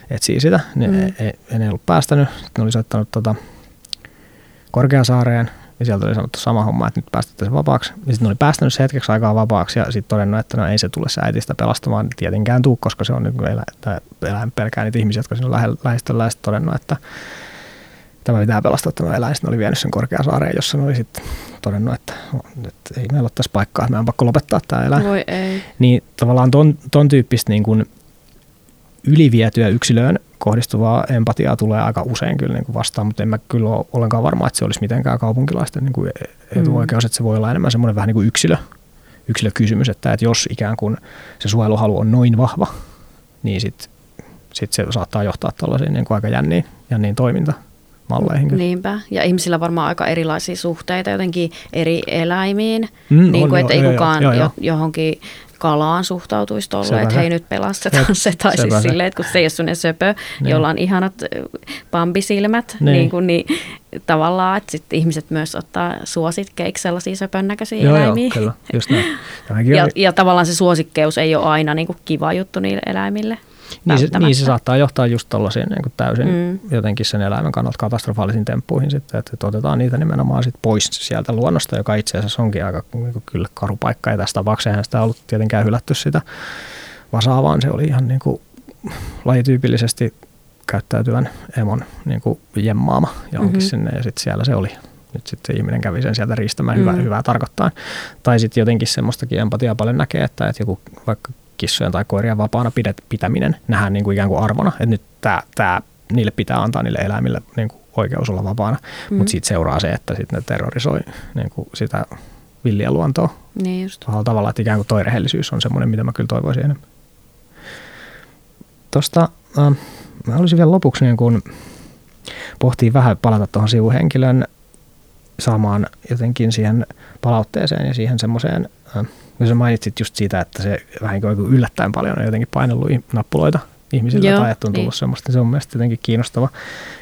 etsii sitä. Niin mm. ei, ei, ei, ollut päästänyt. Sitten ne oli soittanut tota, Korkeasaareen ja sieltä oli sanottu sama homma, että nyt päästätte sen vapaaksi. Ja sitten oli päästänyt se hetkeksi aikaa vapaaksi ja sitten todennut, että no ei se tule se äitistä pelastamaan tietenkään tuu, koska se on nyt elä, eläin pelkää niitä ihmisiä, jotka siinä on lähestöllä ja todennut, että tämä pitää pelastaa tämä eläin. Sitten oli vienyt sen Korkeasaareen, jossa oli sitten todennut, että, että ei meillä ole tässä paikkaa, että meidän on pakko lopettaa tämä eläin. Voi ei. Niin tavallaan ton, ton tyyppistä niin kuin ylivietyä yksilöön kohdistuvaa empatiaa tulee aika usein kyllä niin kuin vastaan, mutta en mä kyllä ole ollenkaan varma, että se olisi mitenkään kaupunkilaisten niin kuin etuoikeus, mm. että se voi olla enemmän semmoinen vähän niin kuin yksilö, yksilökysymys, että, että jos ikään kuin se suojeluhalu on noin vahva, niin sitten sit se saattaa johtaa tällaisiin niin kuin aika jänniin, jänniin toiminta malleihin. Niinpä, ja ihmisillä varmaan aika erilaisia suhteita jotenkin eri eläimiin, mm, niin kuin, että ei kukaan jo, jo, jo. johonkin kalaan suhtautuisi tolle, että hei nyt pelastetaan se, se tai siis silleen, että kun se ei ole sellainen söpö, niin. jolla on ihanat pambisilmät, niin, niin, kuin, niin tavallaan, että sitten ihmiset myös ottaa suosikkeiksi sellaisia söpön näköisiä joo, eläimiä. Joo, kyllä, just näin. Ja, ja tavallaan se suosikkeus ei ole aina niin kuin kiva juttu niille eläimille. Niin se, niin se saattaa johtaa just tuollaisiin niin täysin mm. jotenkin sen eläimen kannalta katastrofaalisiin temppuihin sitten, että otetaan niitä nimenomaan sit pois sieltä luonnosta, joka itse asiassa onkin aika niin kuin, kyllä karu paikka. Ja tästä tapauksessa eihän sitä ollut tietenkään hylätty sitä vasaa, vaan se oli ihan niin kuin, lajityypillisesti käyttäytyvän emon niin kuin jemmaama johonkin mm-hmm. sinne ja sitten siellä se oli. Nyt sitten ihminen kävi sen sieltä riistämään mm. hyvää, hyvää tarkoittaa. Tai sitten jotenkin semmoistakin empatiaa paljon näkee, että, että joku vaikka kissojen tai koirien vapaana pitäminen nähdään niin kuin ikään kuin arvona, että nyt tämä, tämä niille pitää antaa niille eläimille niin kuin oikeus olla vapaana, mm. mutta siitä seuraa se, että sitten ne terrorisoi niin kuin sitä villiä luontoa. Niin just. Tavallaan, että ikään kuin toi rehellisyys on semmoinen, mitä mä kyllä toivoisin enemmän. Tuosta äh, mä haluaisin vielä lopuksi niin kuin pohtia vähän, palata tuohon sivuhenkilön saamaan jotenkin siihen palautteeseen ja siihen semmoiseen äh, kun sä mainitsit just siitä, että se vähän kuin yllättäen paljon on jotenkin painellut nappuloita ihmisillä Joo, tai että on tullut niin. semmoista, niin se on mielestäni jotenkin kiinnostava.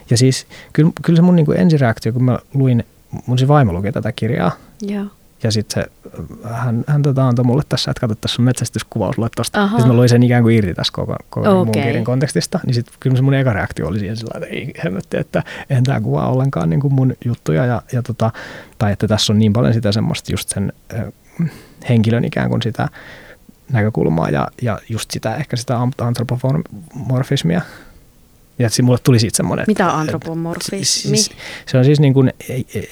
Ja siis kyllä, kyllä se mun niin kuin ensireaktio, kun mä luin, mun se vaimo luki tätä kirjaa, Joo. Ja sitten hän, hän tota antoi mulle tässä, että katso, tässä on metsästyskuvaus luet tosta. Ja sitten mä luin sen ikään kuin irti tässä koko, koko okay. muun kirjan kontekstista. Niin sitten kyllä se mun eka reaktio oli siihen sillä että ei hemmetti, että en tämä kuvaa ollenkaan niin kuin mun juttuja. Ja, ja tota, tai että tässä on niin paljon sitä semmoista just sen henkilön ikään kuin sitä näkökulmaa ja, ja just sitä ehkä sitä antropomorfismia. Ja sitten mulle tuli siitä semmoinen... Mitä antropomorfismi? Siis, se on siis niin kuin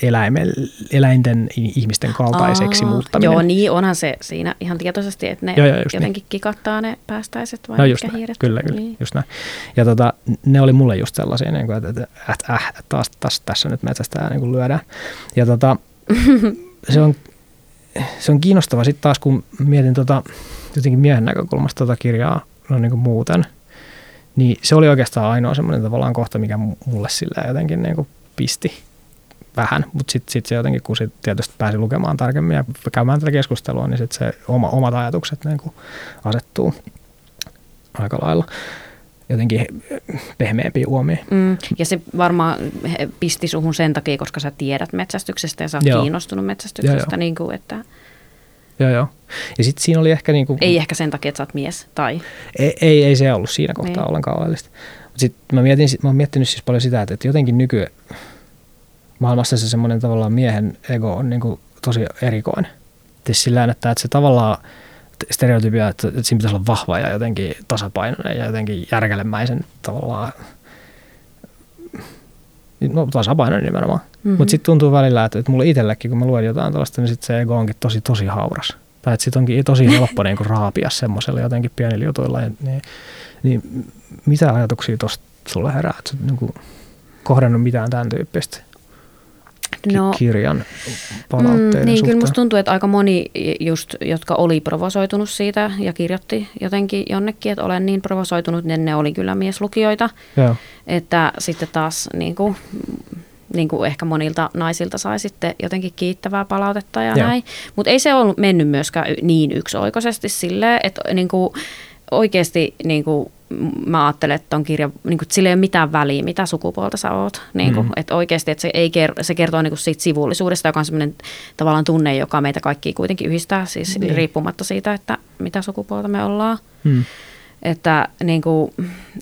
eläimen, eläinten ihmisten kaltaiseksi Aa, muuttaminen. Joo, niin onhan se siinä ihan tietoisesti, että ne joo, joo, jotenkin niin. kikattaa ne päästäiset vai no, just hiiret. Kyllä, kyllä, niin. just näin. Ja tota, ne oli mulle just sellaisia, niin kuin, että, että, äh, taas, taas tässä nyt metsästä niin kuin lyödään. Ja tota, se on se on kiinnostava sitten taas, kun mietin tota, jotenkin miehen näkökulmasta tota kirjaa no niin kuin muuten, niin se oli oikeastaan ainoa semmoinen tavallaan kohta, mikä mulle sillä jotenkin niin kuin pisti vähän, mutta sitten sit se jotenkin, kun sit tietysti pääsi lukemaan tarkemmin ja käymään tätä keskustelua, niin sitten se oma, omat ajatukset niin kuin asettuu aika lailla jotenkin pehmeämpi uomi. Mm, ja se varmaan pisti suhun sen takia, koska sä tiedät metsästyksestä ja sä oot joo. kiinnostunut metsästyksestä. Joo, Niin kuin, että... Joo, joo. Ja sitten siinä oli ehkä... Niin kuin... Ei ehkä sen takia, että sä oot mies, tai... Ei, ei, ei se ollut siinä kohtaa niin. ollenkaan oleellista. Sitten mä, mietin, mä oon miettinyt siis paljon sitä, että jotenkin nyky maailmassa se semmoinen tavallaan miehen ego on niin kuin tosi erikoinen. Siis sillä että, että se tavallaan stereotypia, että, että siinä pitäisi olla vahva ja jotenkin tasapainoinen ja jotenkin järkelemäisen tavallaan no tasapainoinen nimenomaan. Mm-hmm. Mutta sitten tuntuu välillä, että, että mulle itsellekin, kun mä luen jotain tällaista, niin sitten se ego onkin tosi, tosi hauras. Tai että sitten onkin tosi helppo niin kuin raapia semmoisella jotenkin pienillä jutuilla. Ja, niin, niin mitä ajatuksia tuosta sulle herää? Että niin kuin kohdannut mitään tämän tyyppistä? No, kirjan mm, Niin, suhteen. kyllä musta tuntuu, että aika moni just, jotka oli provosoitunut siitä ja kirjoitti jotenkin jonnekin, että olen niin provosoitunut, niin ne oli kyllä mieslukijoita. Joo. Että sitten taas niin kuin, niin kuin ehkä monilta naisilta sai sitten jotenkin kiittävää palautetta ja Joo. näin. Mutta ei se ollut mennyt myöskään niin yksioikoisesti silleen, että niin kuin, oikeasti niin kuin, mä ajattelen, että on kirja, niin kuin, sillä ei ole mitään väliä, mitä sukupuolta sä oot. Niin kuin, mm. että oikeasti, että se, ei ker- se kertoo niin kuin siitä sivullisuudesta, joka on sellainen tavallaan tunne, joka meitä kaikki kuitenkin yhdistää, siis niin. riippumatta siitä, että mitä sukupuolta me ollaan. Mm. Että, niin kuin,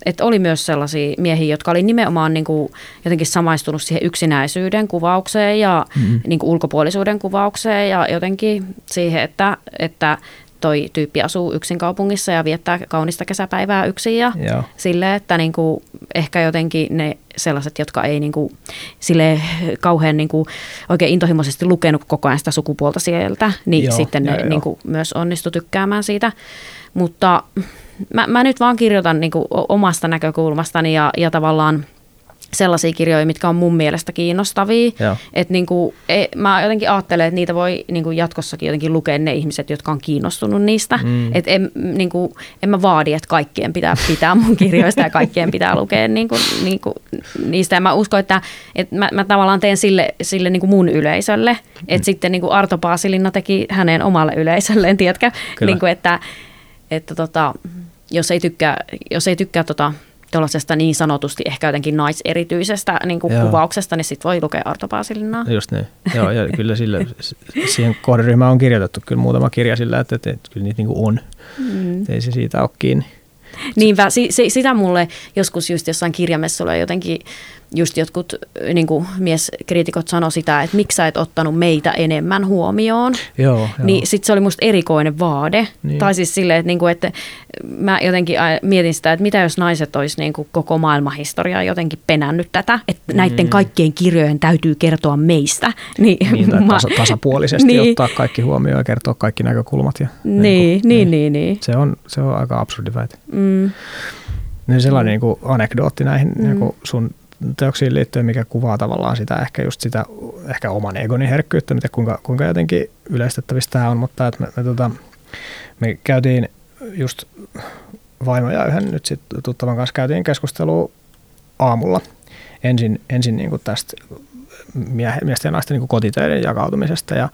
että oli myös sellaisia miehiä, jotka oli nimenomaan niin kuin, jotenkin samaistunut siihen yksinäisyyden kuvaukseen ja mm-hmm. niin kuin ulkopuolisuuden kuvaukseen ja jotenkin siihen, että, että toi tyyppi asuu yksin kaupungissa ja viettää kaunista kesäpäivää yksin ja Joo. sille, että niin kuin ehkä jotenkin ne sellaiset, jotka ei niin kuin, sille kauhean niin kuin, oikein intohimoisesti lukenut koko ajan sitä sukupuolta sieltä, niin Joo, sitten ne jo, niin kuin, myös onnistu tykkäämään siitä. Mutta mä, mä nyt vaan kirjoitan niin kuin, omasta näkökulmastani ja, ja tavallaan – sellaisia kirjoja, mitkä on mun mielestä kiinnostavia. Että niin kuin, e, mä jotenkin ajattelen, että niitä voi niin kuin jatkossakin jotenkin lukea ne ihmiset, jotka on kiinnostunut niistä. Mm. Että en, niin kuin, en mä vaadi, että kaikkien pitää pitää mun kirjoista ja kaikkien pitää lukea niin kuin, niin kuin niistä. Ja mä uskon, että, että mä, mä tavallaan teen sille, sille niin kuin mun yleisölle. Että mm. sitten niin kuin Arto Paasilinna teki hänen omalle yleisölleen, tiedätkö? Niin kuin, että, että tota, jos ei tykkää, jos ei tykkää tota, tuollaisesta niin sanotusti ehkä jotenkin naiserityisestä niin kuin kuvauksesta, niin sitten voi lukea Arto Paasilinnaa. Just niin. Joo, ja kyllä sille, siihen kohderyhmään on kirjoitettu kyllä muutama kirja sillä, että, että, että kyllä niitä niin kuin on. Mm. Ei se siitä ole kiinni. Niinpä, si, si, sitä mulle joskus just jossain kirjamessuilla jotenkin just jotkut niin kuin mieskriitikot sanoi sitä, että miksi sä et ottanut meitä enemmän huomioon. Joo, joo. Niin sitten se oli musta erikoinen vaade. Niin. Tai siis silleen, että, niin kuin, että mä jotenkin mietin sitä, että mitä jos naiset olisi niin kuin koko maailmanhistoriaa jotenkin penännyt tätä, että mm. näiden kaikkien kirjojen täytyy kertoa meistä. Niin, niin tai mä, tasa, tasapuolisesti niin. ottaa kaikki huomioon ja kertoa kaikki näkökulmat. Ja, niin, niin, kuin, niin, niin, niin. Se on, se on aika absurdi väite. Mm. Niin sellainen niin kuin anekdootti näihin mm. niin kuin sun teoksiin liittyen, mikä kuvaa tavallaan sitä ehkä just sitä ehkä oman egonin herkkyyttä, mitä kuinka, kuinka jotenkin yleistettävistä tämä on, mutta että me, me, tota, me käytiin just vaimo ja yhden nyt sitten tuttavan kanssa käytiin keskustelua aamulla. Ensin, ensin niin kuin tästä miesten ja naisten niin kotitöiden jakautumisesta ja,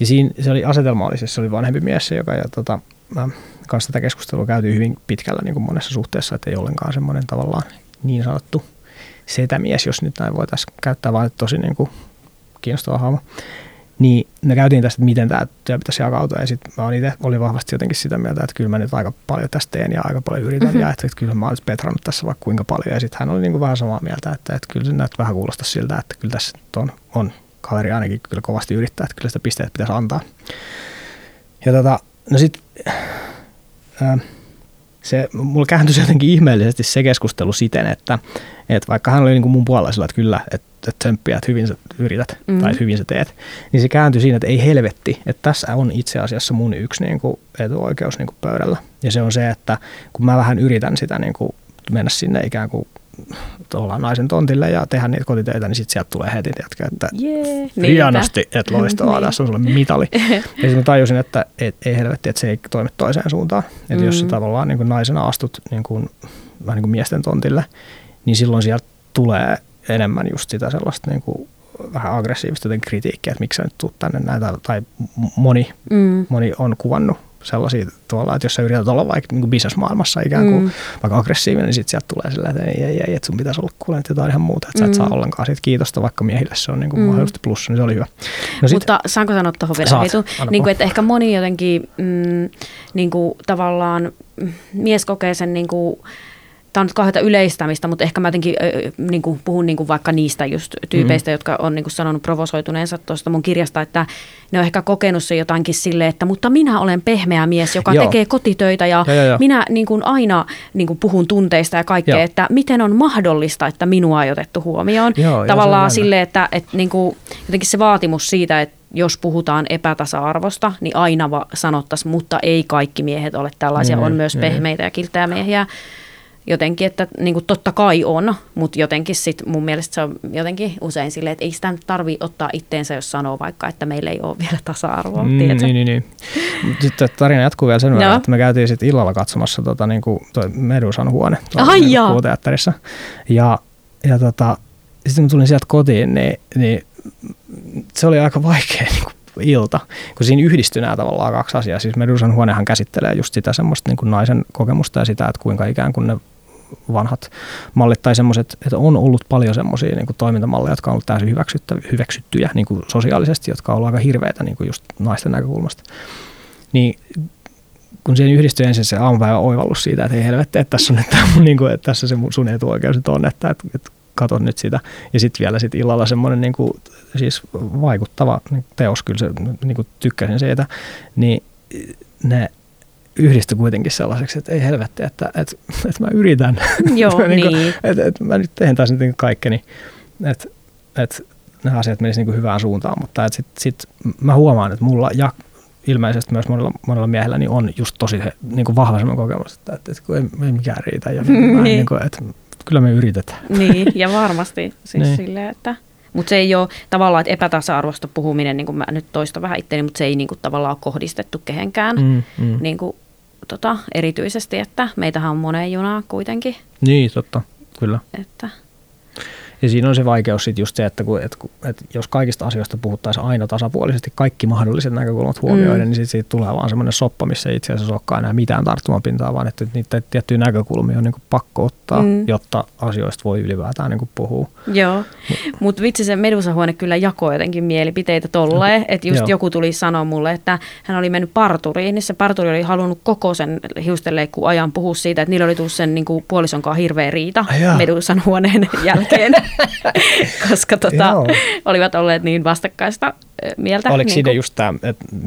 ja siinä se oli asetelma oli, siis se oli vanhempi mies, joka ja tota, mä kanssa tätä keskustelua käytiin hyvin pitkällä niin kuin monessa suhteessa, että ei ollenkaan semmoinen tavallaan niin sanottu setämies, jos nyt näin voitaisiin käyttää, vaan tosi niin kuin kiinnostava hahmo. Niin me käytiin tästä, että miten tämä työ pitäisi jakautua, ja sitten mä itse olin vahvasti jotenkin sitä mieltä, että kyllä mä nyt aika paljon tästä teen ja aika paljon yritän, mm-hmm. ja että, että kyllä mä olen petrannut tässä vaikka kuinka paljon, ja sitten hän oli niin kuin vähän samaa mieltä, että, että kyllä se näyttää vähän kuulosta siltä, että kyllä tässä on, on kaveri ainakin kyllä kovasti yrittää, että kyllä sitä pisteet pitäisi antaa. Ja tota, no sitten äh, se, mulla kääntyi jotenkin ihmeellisesti se keskustelu siten, että, että vaikka hän oli niin kuin mun puolella sillä, että kyllä, että, että tsemppiä, että hyvin sä yrität mm. tai hyvin sä teet, niin se kääntyi siinä, että ei helvetti, että tässä on itse asiassa mun yksi niin kuin etuoikeus niin kuin pöydällä. Ja se on se, että kun mä vähän yritän sitä niin kuin mennä sinne ikään kuin ollaan naisen tontille ja tehdä niitä kotitöitä, niin sitten sieltä tulee heti, tiedätkö, että yeah, hienosti, että loistavaa, niin. tässä on sulle mitali. ja sitten mä tajusin, että et, ei helvetti, että se ei toimi toiseen suuntaan. Että mm-hmm. jos sä mm. tavallaan niin kuin naisena astut niin kuin, vähän niin kuin miesten tontille, niin silloin sieltä tulee enemmän just sitä sellaista niin kuin vähän aggressiivista kritiikkiä, että miksi sä nyt tuut tänne näitä, tai moni, mm. moni on kuvannut sellaisia tuolla, että jos sä yrität olla vaikka niin bisnesmaailmassa ikään kuin mm. vaikka aggressiivinen, niin sitten sieltä tulee sillä, että ei, ei, ei, että sun pitäisi olla kuulee jotain ihan muuta, että sä et saa mm. ollenkaan siitä kiitosta, vaikka miehille se on niin kuin mm. mahdollisesti plussa, niin se oli hyvä. No sit, Mutta saanko sanoa tuohon vielä heitu? Niin kuin, että ehkä moni jotenkin mm, niin kuin, tavallaan mm, mies kokee sen niin kuin, tämä on nyt kauheata yleistämistä, mutta ehkä mä jotenkin äh, niin kuin puhun niin kuin vaikka niistä just tyypeistä, mm-hmm. jotka on niin kuin sanonut provosoituneensa tuosta mun kirjasta, että ne on ehkä kokenut se jotainkin silleen, että mutta minä olen pehmeä mies, joka Joo. tekee kotitöitä ja, ja, ja, ja. minä niin kuin aina niin kuin puhun tunteista ja kaikkea, Joo. että miten on mahdollista, että minua ei otettu huomioon. Joo, Tavallaan silleen, että, että niin kuin, jotenkin se vaatimus siitä, että jos puhutaan epätasa-arvosta, niin aina sanottaisiin, mutta ei kaikki miehet ole tällaisia, mm, on myös mm. pehmeitä ja kilttää miehiä. Jotenkin, että niin kuin totta kai on, mutta jotenkin sit mun mielestä se on jotenkin usein silleen, että ei sitä nyt tarvi ottaa itteensä, jos sanoo vaikka, että meillä ei ole vielä tasa-arvoa. Mm, niin, niin, niin. Sitten tarina jatkuu vielä sen verran, no. että me käytiin sitten illalla katsomassa tota, niin kuin toi Medusan huone tuolla teatterissa. Ja, ja tota, sitten kun tulin sieltä kotiin, niin, niin se oli aika vaikea niin kuin ilta, kun siinä yhdistyy nämä tavallaan kaksi asiaa. Siis Medusan huonehan käsittelee just sitä semmoista niin kuin naisen kokemusta ja sitä, että kuinka ikään kuin ne vanhat mallit tai semmoiset, että on ollut paljon semmoisia niin toimintamalleja, jotka on ollut täysin hyväksyttyjä niin kuin sosiaalisesti, jotka on ollut aika hirveitä niin kuin just naisten näkökulmasta. Niin kun siihen yhdistyy ensin se aamupäivä oivallus siitä, että ei helvetti, että tässä on nyt tämä, niin kuin, että tässä se sun etuoikeus on, että, että, että katon nyt sitä. Ja sitten vielä sit illalla semmoinen niin kuin, siis vaikuttava teos, kyllä se, niin kuin tykkäsin siitä, niin ne yhdistyi kuitenkin sellaiseksi, että ei helvetti, että, että, että mä yritän. Joo, että, niin. niin. että, että mä nyt teen taas niin kaikkeni, että, että nämä asiat menisivät niin hyvään suuntaan, mutta sitten sit mä huomaan, että mulla ja ilmeisesti myös monella, monella miehellä niin on just tosi niin kuin vahva semmoinen kokemus, että, että, että kun ei, ei mikään riitä ja niin. niin kuin, että kyllä me yritetään. Niin, ja varmasti siis niin. silleen, että mutta se ei ole tavallaan, että epätasa-arvosta puhuminen, niin kuin mä nyt toista vähän itseäni, mutta se ei niin kuin, tavallaan ole kohdistettu kehenkään mm, mm. Niin kuin, tota, erityisesti, että meitähän on moneen junaa kuitenkin. Niin, totta, kyllä. Että, ja siinä on se vaikeus sitten just se, että, kun, että, että jos kaikista asioista puhuttaisiin aina tasapuolisesti, kaikki mahdolliset näkökulmat huomioiden, mm. niin sitten siitä tulee vaan semmoinen soppa, missä ei itse asiassa olekaan enää mitään tarttumapintaa, vaan että niitä tiettyjä näkökulmia on niin pakko ottaa, mm. jotta asioista voi ylipäätään niin puhua. Joo, mutta Mut vitsi se Medusahuone kyllä jakoi jotenkin mielipiteitä tolleen, että just Joo. joku tuli sanoa mulle, että hän oli mennyt parturiin, niin se parturi oli halunnut koko sen hiustenleikkuun ajan puhua siitä, että niillä oli tullut sen niin kuin puolisonkaan hirveä riita Medusan huoneen jälkeen. koska tota, olivat olleet niin vastakkaista mieltä. Oliko niin siinä just tämä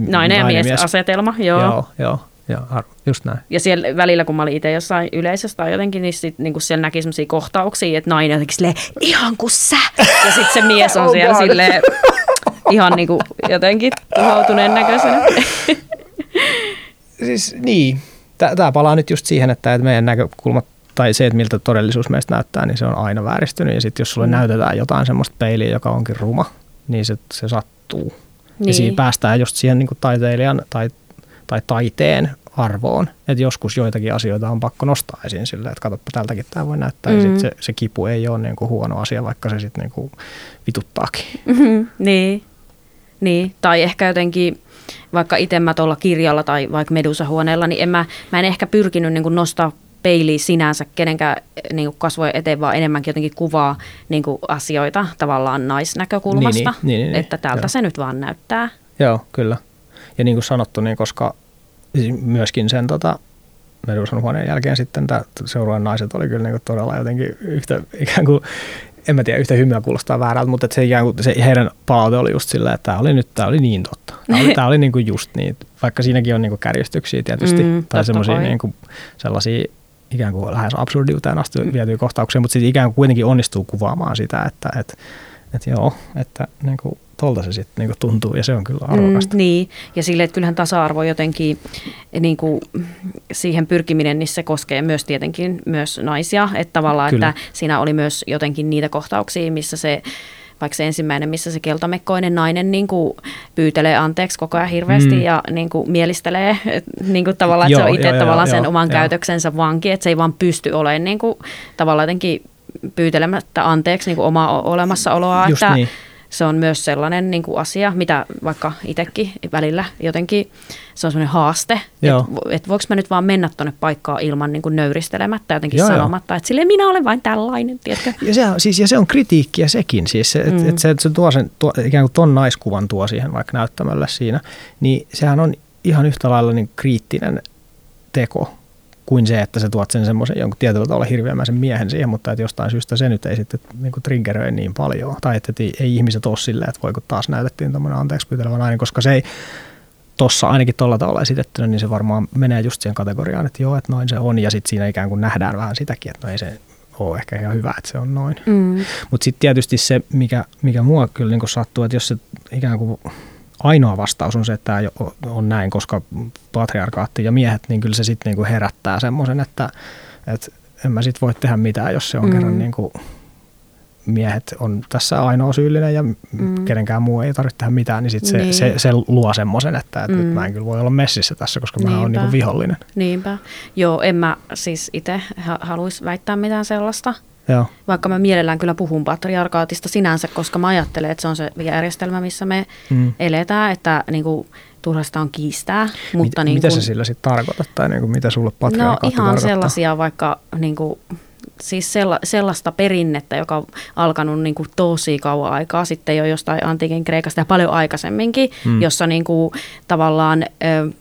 nainen ja mies, mies asetelma? Joo. joo, joo. Joo, just näin. Ja siellä välillä, kun mä olin itse jossain yleisössä tai jotenkin, niin, sit, niin siellä näki sellaisia kohtauksia, että nainen jotenkin silleen, ihan kuin sä. Ja sitten se mies on oh siellä God. silleen, ihan niin kuin jotenkin tuhoutuneen näköisenä. siis niin, tämä palaa nyt just siihen, että meidän näkökulmat tai se, että miltä todellisuus meistä näyttää, niin se on aina vääristynyt. Ja sitten jos sulle mm. näytetään jotain semmoista peiliä, joka onkin ruma, niin se, se sattuu. Niin. Ja siinä päästään just siihen niin kuin taiteilijan tai, tai taiteen arvoon, että joskus joitakin asioita on pakko nostaa esiin silleen, että katsoppa tältäkin tämä voi näyttää. Mm. Ja sit se, se kipu ei ole niin kuin huono asia, vaikka se sitten niin vituttaakin. Mm-hmm. Niin. niin, tai ehkä jotenkin vaikka itse mä tuolla kirjalla tai vaikka Medusa-huoneella, niin en mä, mä en ehkä pyrkinyt niin nostaa peili sinänsä kenenkään niin kasvojen eteen, vaan enemmänkin jotenkin kuvaa niin kuin asioita tavallaan naisnäkökulmasta, niin, niin, niin, niin, että tältä joo. se nyt vaan näyttää. Joo, kyllä. Ja niin kuin sanottu, niin koska myöskin sen tota, Medusan huoneen jälkeen sitten tämä seuraavan naiset oli kyllä niin kuin todella jotenkin yhtä ikään kuin en mä tiedä, yhtä hymyä kuulostaa väärältä, mutta se, ikään kuin, se heidän palaute oli just silleen, että tämä oli nyt tämä oli niin totta. Tämä oli, tämä oli niin kuin just niin, vaikka siinäkin on niin kuin kärjistyksiä tietysti, mm, tai semmoisia niin kuin, sellaisia ikään kuin lähes absurdiuteen asti mm. vietyä kohtauksia, mutta sitten ikään kuin kuitenkin onnistuu kuvaamaan sitä, että et, et joo, että niin kuin, tolta se sitten niin tuntuu ja se on kyllä arvokasta. Mm, niin, ja sille, että kyllähän tasa-arvo jotenkin niin kuin, siihen pyrkiminen, niin se koskee myös tietenkin myös naisia, että tavallaan, kyllä. että siinä oli myös jotenkin niitä kohtauksia, missä se vaikka se ensimmäinen, missä se keltamekkoinen nainen niin kuin pyytelee anteeksi koko ajan hirveästi mm. ja niin kuin mielistelee niin kuin tavallaan, että joo, se on itse joo, tavallaan joo, sen joo, oman joo. käytöksensä vanki, että se ei vaan pysty olemaan niin kuin, tavallaan jotenkin pyytelemättä anteeksi niin kuin omaa olemassaoloa. Just että, niin se on myös sellainen niin kuin asia, mitä vaikka itsekin välillä jotenkin, se on sellainen haaste, että et voiko mä nyt vaan mennä tuonne paikkaan ilman niin kuin nöyristelemättä jotenkin Joo, sanomatta, että sille minä olen vain tällainen, tiedätkö? Ja se, siis, ja se on kritiikkiä sekin, siis että mm. et se, et se tuo sen, tuo, ikään kuin ton naiskuvan tuo siihen vaikka näyttämällä siinä, niin sehän on ihan yhtä lailla niin kriittinen teko kuin se, että sä tuot sen semmoisen jonkun tietyllä tavalla hirveämäisen miehen siihen, mutta että jostain syystä se nyt ei sitten niin kuin triggeröi niin paljon. Tai että ei, ei ihmiset ole silleen, että voiko taas näytettiin tämmöinen anteeksi pyytelevä nainen, koska se ei tuossa ainakin tuolla tavalla esitettynä, niin se varmaan menee just siihen kategoriaan, että joo, että noin se on, ja sitten siinä ikään kuin nähdään vähän sitäkin, että no ei se ole ehkä ihan hyvä, että se on noin. Mm. Mutta sitten tietysti se, mikä, mikä mua kyllä niin sattuu, että jos se ikään kuin ainoa vastaus on se, että tämä on näin, koska patriarkaatti ja miehet, niin kyllä se sitten niinku herättää semmoisen, että, että en mä sit voi tehdä mitään, jos se on Mm. kerran niin kuin miehet on tässä ainoa syyllinen ja Mm. kenenkään muu ei tarvitse tehdä mitään, niin sit se, Niin. se, se luo semmoisen, että, että Mm. nyt mä en kyllä voi olla messissä tässä, koska mä oon niin kuin vihollinen. Niinpä. Joo, en mä siis itse ha- haluaisi väittää mitään sellaista. Joo. Vaikka mä mielellään kyllä puhun patriarkaatista sinänsä, koska mä ajattelen, että se on se järjestelmä, missä me Mm. eletään, että niin kuin, turhasta on kiistää. Mutta Mit, niin mitä kuin, se sillä sitten tarkoittaa tai niin kuin mitä sulle No patriarkaatti ihan tarkoittaa? sellaisia vaikka niin kuin, siis sella, sellaista perinnettä, joka on alkanut niin kuin tosi kauan aikaa sitten jo jostain antiikin Kreikasta ja paljon aikaisemminkin, mm. Mm. jossa niin kuin, tavallaan ö,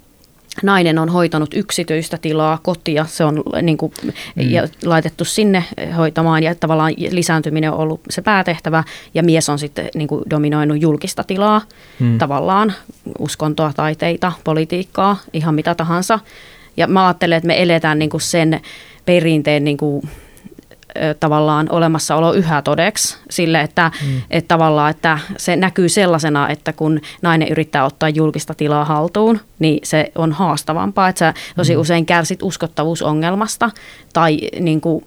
nainen on hoitanut yksityistä tilaa, kotia, se on niin kuin, mm. ja laitettu sinne hoitamaan ja tavallaan lisääntyminen on ollut se päätehtävä ja mies on sitten niin kuin, dominoinut julkista tilaa, Mm. tavallaan uskontoa, taiteita, politiikkaa, ihan mitä tahansa. Ja mä ajattelen, että me eletään niin kuin sen perinteen niin kuin, tavallaan olemassaolo yhä todeksi sille, että, mm. että tavallaan että se näkyy sellaisena, että kun nainen yrittää ottaa julkista tilaa haltuun, niin se on haastavampaa, että sä tosi mm. usein kärsit uskottavuusongelmasta tai niin kuin,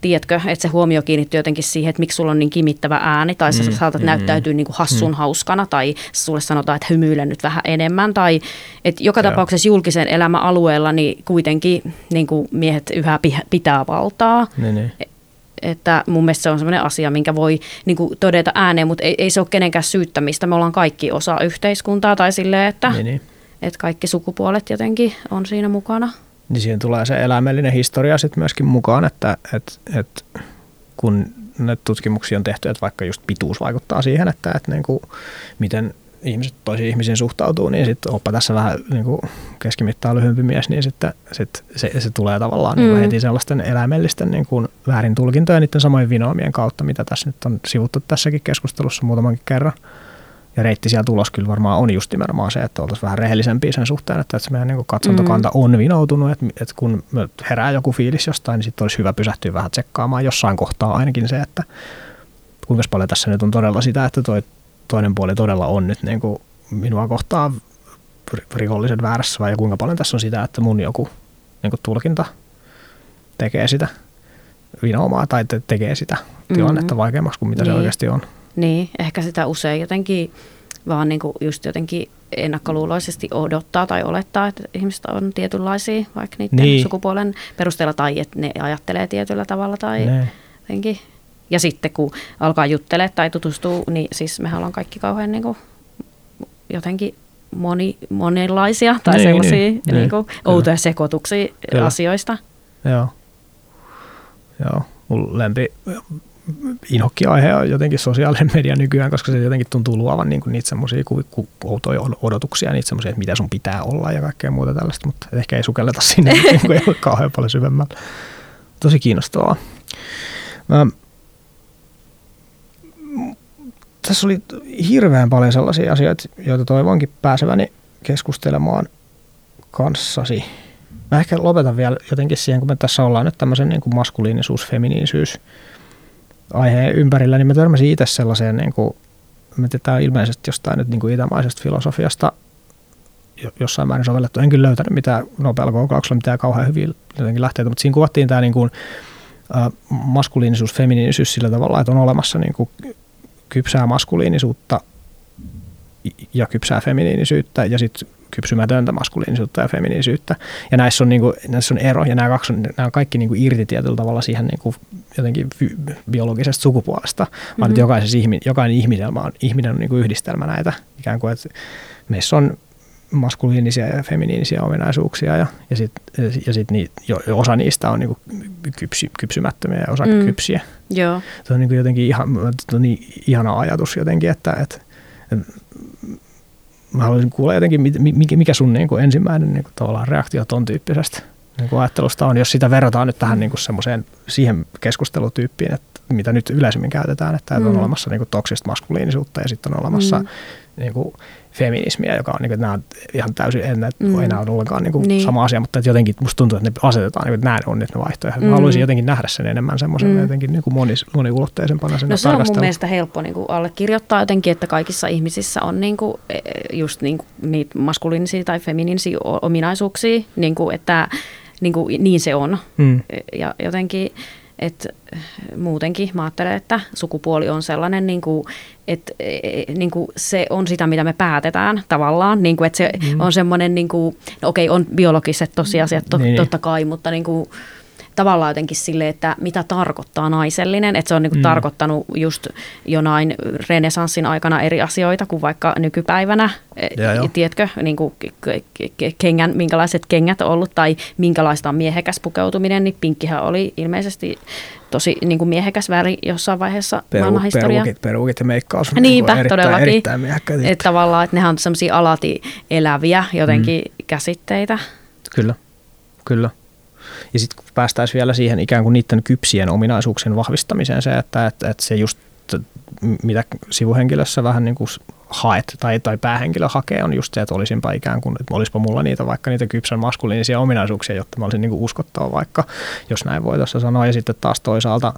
tiedätkö, että se huomio kiinnittyy jotenkin siihen, että miksi sulla on niin kimittävä ääni, tai sä Mm, saatat mm, näyttäytyä niin kuin hassun hauskana, tai sulle sanotaan, että hymyile nyt vähän enemmän, tai että joka Joo. tapauksessa julkisen elämän alueella niin kuitenkin niin kuin miehet yhä pi- pitää valtaa, Niin, niin. että mun mielestä se on sellainen asia, minkä voi niin kuin todeta ääneen, mutta ei, ei se ole kenenkään syyttämistä, me ollaan kaikki osa yhteiskuntaa, tai silleen, että, niin, niin. että kaikki sukupuolet jotenkin on siinä mukana. Niin siihen tulee se eläimellinen historia sitten myöskin mukaan, että et, et, kun näitä tutkimuksia on tehty, että vaikka just pituus vaikuttaa siihen, että et niinku, miten ihmiset toisiin ihmisiin suhtautuu, niin sitten oppa tässä vähän niinku keskimittaa lyhyempi mies, niin sitten sit se, se tulee tavallaan mm. Mm. niinku heti sellaisten eläimellisten niinku väärin tulkintoja niiden samojen vinoomien kautta, mitä tässä nyt on sivuttu tässäkin keskustelussa muutamankin kerran. Ja reittisiä tulos kyllä varmaan on just nimenomaan se, että oltaisiin vähän rehellisempiä sen suhteen, että, että se meidän niin katsontokanta mm. on vinoutunut, että, että kun herää joku fiilis jostain, niin sitten olisi hyvä pysähtyä vähän tsekkaamaan jossain kohtaa ainakin se, että kuinka paljon tässä nyt on todella sitä, että toi toinen puoli todella on nyt niin kuin minua kohtaan ri- rikollisen väärässä vai kuinka paljon tässä on sitä, että mun joku niin kuin tulkinta tekee sitä vinoumaa tai te- tekee sitä tilannetta Mhm. vaikeammaksi kuin mitä se Niin. oikeasti on. Niin, ehkä sitä usein jotenkin vaan niin kuin just jotenkin ennakkoluuloisesti odottaa tai olettaa, että ihmiset on tietynlaisia vaikka niiden Niin. niin. sukupuolen perusteella tai että ne ajattelee tietyllä tavalla tai Ne. jotenkin. Ja sitten kun alkaa juttelemaan tai tutustuu, niin siis mehän ollaan kaikki kauhean niin kuin jotenkin moni, monenlaisia tai Niin, sellaisia niin, niin, niin, niin kuin kyllä. outoja sekoituksia Kyllä. asioista. Joo. Joo, mun lempi inhokki-aihe on jotenkin sosiaalinen media nykyään, koska se jotenkin tuntuu luovan niin kuin niitä semmoisia outoja odotuksia, niitä semmoisia, että mitä sun pitää olla ja kaikkea muuta tällaista, mutta ehkä ei sukelleta sinne niin kuin ei ole kauhean paljon syvemmällä. Tosi kiinnostavaa. Mä, tässä oli hirveän paljon sellaisia asioita, joita toivonkin pääseväni keskustelemaan kanssasi. Mä ehkä lopetan vielä jotenkin siihen, kun me tässä ollaan nyt tämmöisen niin kuin maskuliinisuus, feminiinisyys aiheen ympärillä, niin mä törmäsin itse sellaiseen, niin kuin, mä tiedän, tämä on ilmeisesti jostain nyt niin kuin itämaisesta filosofiasta jo- jossain määrin sovellettu. En kyllä löytänyt mitään nopealla googlauksella mitään kauhean hyvin jotenkin lähteitä, mutta siinä kuvattiin tämä niin kuin, maskuliinisuus, feminiinisyys sillä tavalla, että on olemassa niin kuin kypsää maskuliinisuutta ja kypsää feminiinisyyttä ja sitten kypsymätöntä maskuliinisuutta ja feminiinisyyttä. Ja näissä on, niin kuin, näissä on ero, ja nämä, kaksi on, nämä on kaikki niin kuin irti tietyllä tavalla siihen niin kuin jotenkin biologisesta sukupuolesta, vaan mm-hmm. että jokaisessa ihmi, jokainen ihminen on, ihminen on niin kuin yhdistelmä näitä, ikään kuin, että meissä on maskuliinisia ja feminiinisiä ominaisuuksia, ja, ja sitten ja sit niitä, jo, osa niistä on niin kuin kypsy, kypsymättömiä ja osa mm. Kypsiä. Joo. Se on niin kuin jotenkin ihan, on niin ihana ajatus jotenkin, että, että mä haluaisin kuulla jotenkin, mikä, sun niin kuin ensimmäinen niin kuin tavallaan reaktio ton tyyppisestä niin kuin ajattelusta on, jos sitä verrataan nyt tähän niin kuin semmoiseen siihen keskustelutyyppiin, että mitä nyt yleisemmin käytetään, että mm. on Mm. olemassa niin kuin toksista maskuliinisuutta ja sitten on olemassa mm. Mm. niin kuin feminismiä, joka on, niin kuin, nämä on ihan täysin, en mm. Enää ole ollenkaan niin kuin Niin. sama asia, mutta että jotenkin musta tuntuu, että ne asetetaan, niin kuin, että nämä on nyt ne vaihtoehdot. Mm. haluaisin jotenkin nähdä sen enemmän semmoisen mm. Jotenkin niin kuin monis, moniulotteisempana sen No se on mun mielestä helppo niin kuin allekirjoittaa jotenkin, että kaikissa ihmisissä on niin kuin, just niin kuin, niitä maskuliinisia tai feminiinisiä ominaisuuksia, niin kuin, että niin, kuin, niin se on. Mm. Ja jotenkin, että muutenkin mä ajattelen, että sukupuoli on sellainen, niin kuin, että niin kuin se on sitä, mitä me päätetään tavallaan. Niin kuin, että se mm. on semmoinen, niin kuin, no okei, on biologiset tosiasiat to, niin. totta kai, mutta niin kuin, tavallaan jotenkin sille, että mitä tarkoittaa naisellinen. Että se on niin kuin mm. tarkoittanut just jonain renesanssin aikana eri asioita kuin vaikka nykypäivänä. E, ja Tiedätkö, niin kuin kengän, minkälaiset kengät on ollut tai minkälaista on miehekäs pukeutuminen, niin pinkkihän oli ilmeisesti tosi niin kuin miehekäs väri jossain vaiheessa Peru, maailmanhistoriaa. Perukit, perukit ja meikkaus on Niinpä, niin erittäin, todellakin. erittäin Että tavallaan, että nehän on sellaisia alati eläviä jotenkin mm. käsitteitä. Kyllä, kyllä. Ja sitten kun päästäisiin vielä siihen ikään kuin niiden kypsien ominaisuuksien vahvistamiseen, se, että, että, että se just mitä sivuhenkilössä vähän niin kuin haet tai, tai päähenkilö hakee, on just se, että olisinpa ikään kuin, että olisipa mulla niitä vaikka niitä kypsän maskuliinisia ominaisuuksia, jotta mä olisin niin kuin uskottava vaikka, jos näin voi tuossa sanoa. Ja sitten taas toisaalta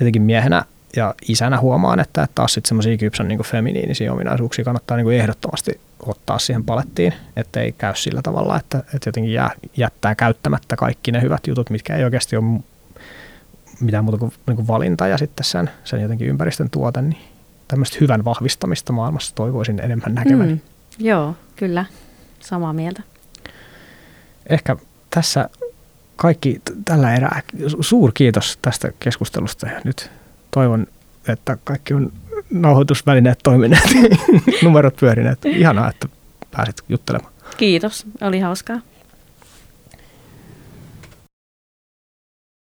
jotenkin miehenä ja isänä huomaan, että taas sitten semmoisia kypsän niin feminiinisiä ominaisuuksia kannattaa niin kuin ehdottomasti ottaa siihen palettiin, ettei käy sillä tavalla, että, että jotenkin jää, jättää käyttämättä kaikki ne hyvät jutut, mitkä ei oikeasti ole mitään muuta kuin, niin kuin valinta ja sitten sen, sen jotenkin ympäristön tuote, niin tämmöistä hyvän vahvistamista maailmassa toivoisin enemmän näkevän. Mm, joo, kyllä. Samaa mieltä. Ehkä tässä kaikki tällä erää. Suur kiitos tästä keskustelusta ja nyt toivon, että kaikki on nauhoitusvälineet toimineet, numerot pyörineet. Ihanaa, että pääsit juttelemaan. Kiitos, oli hauskaa.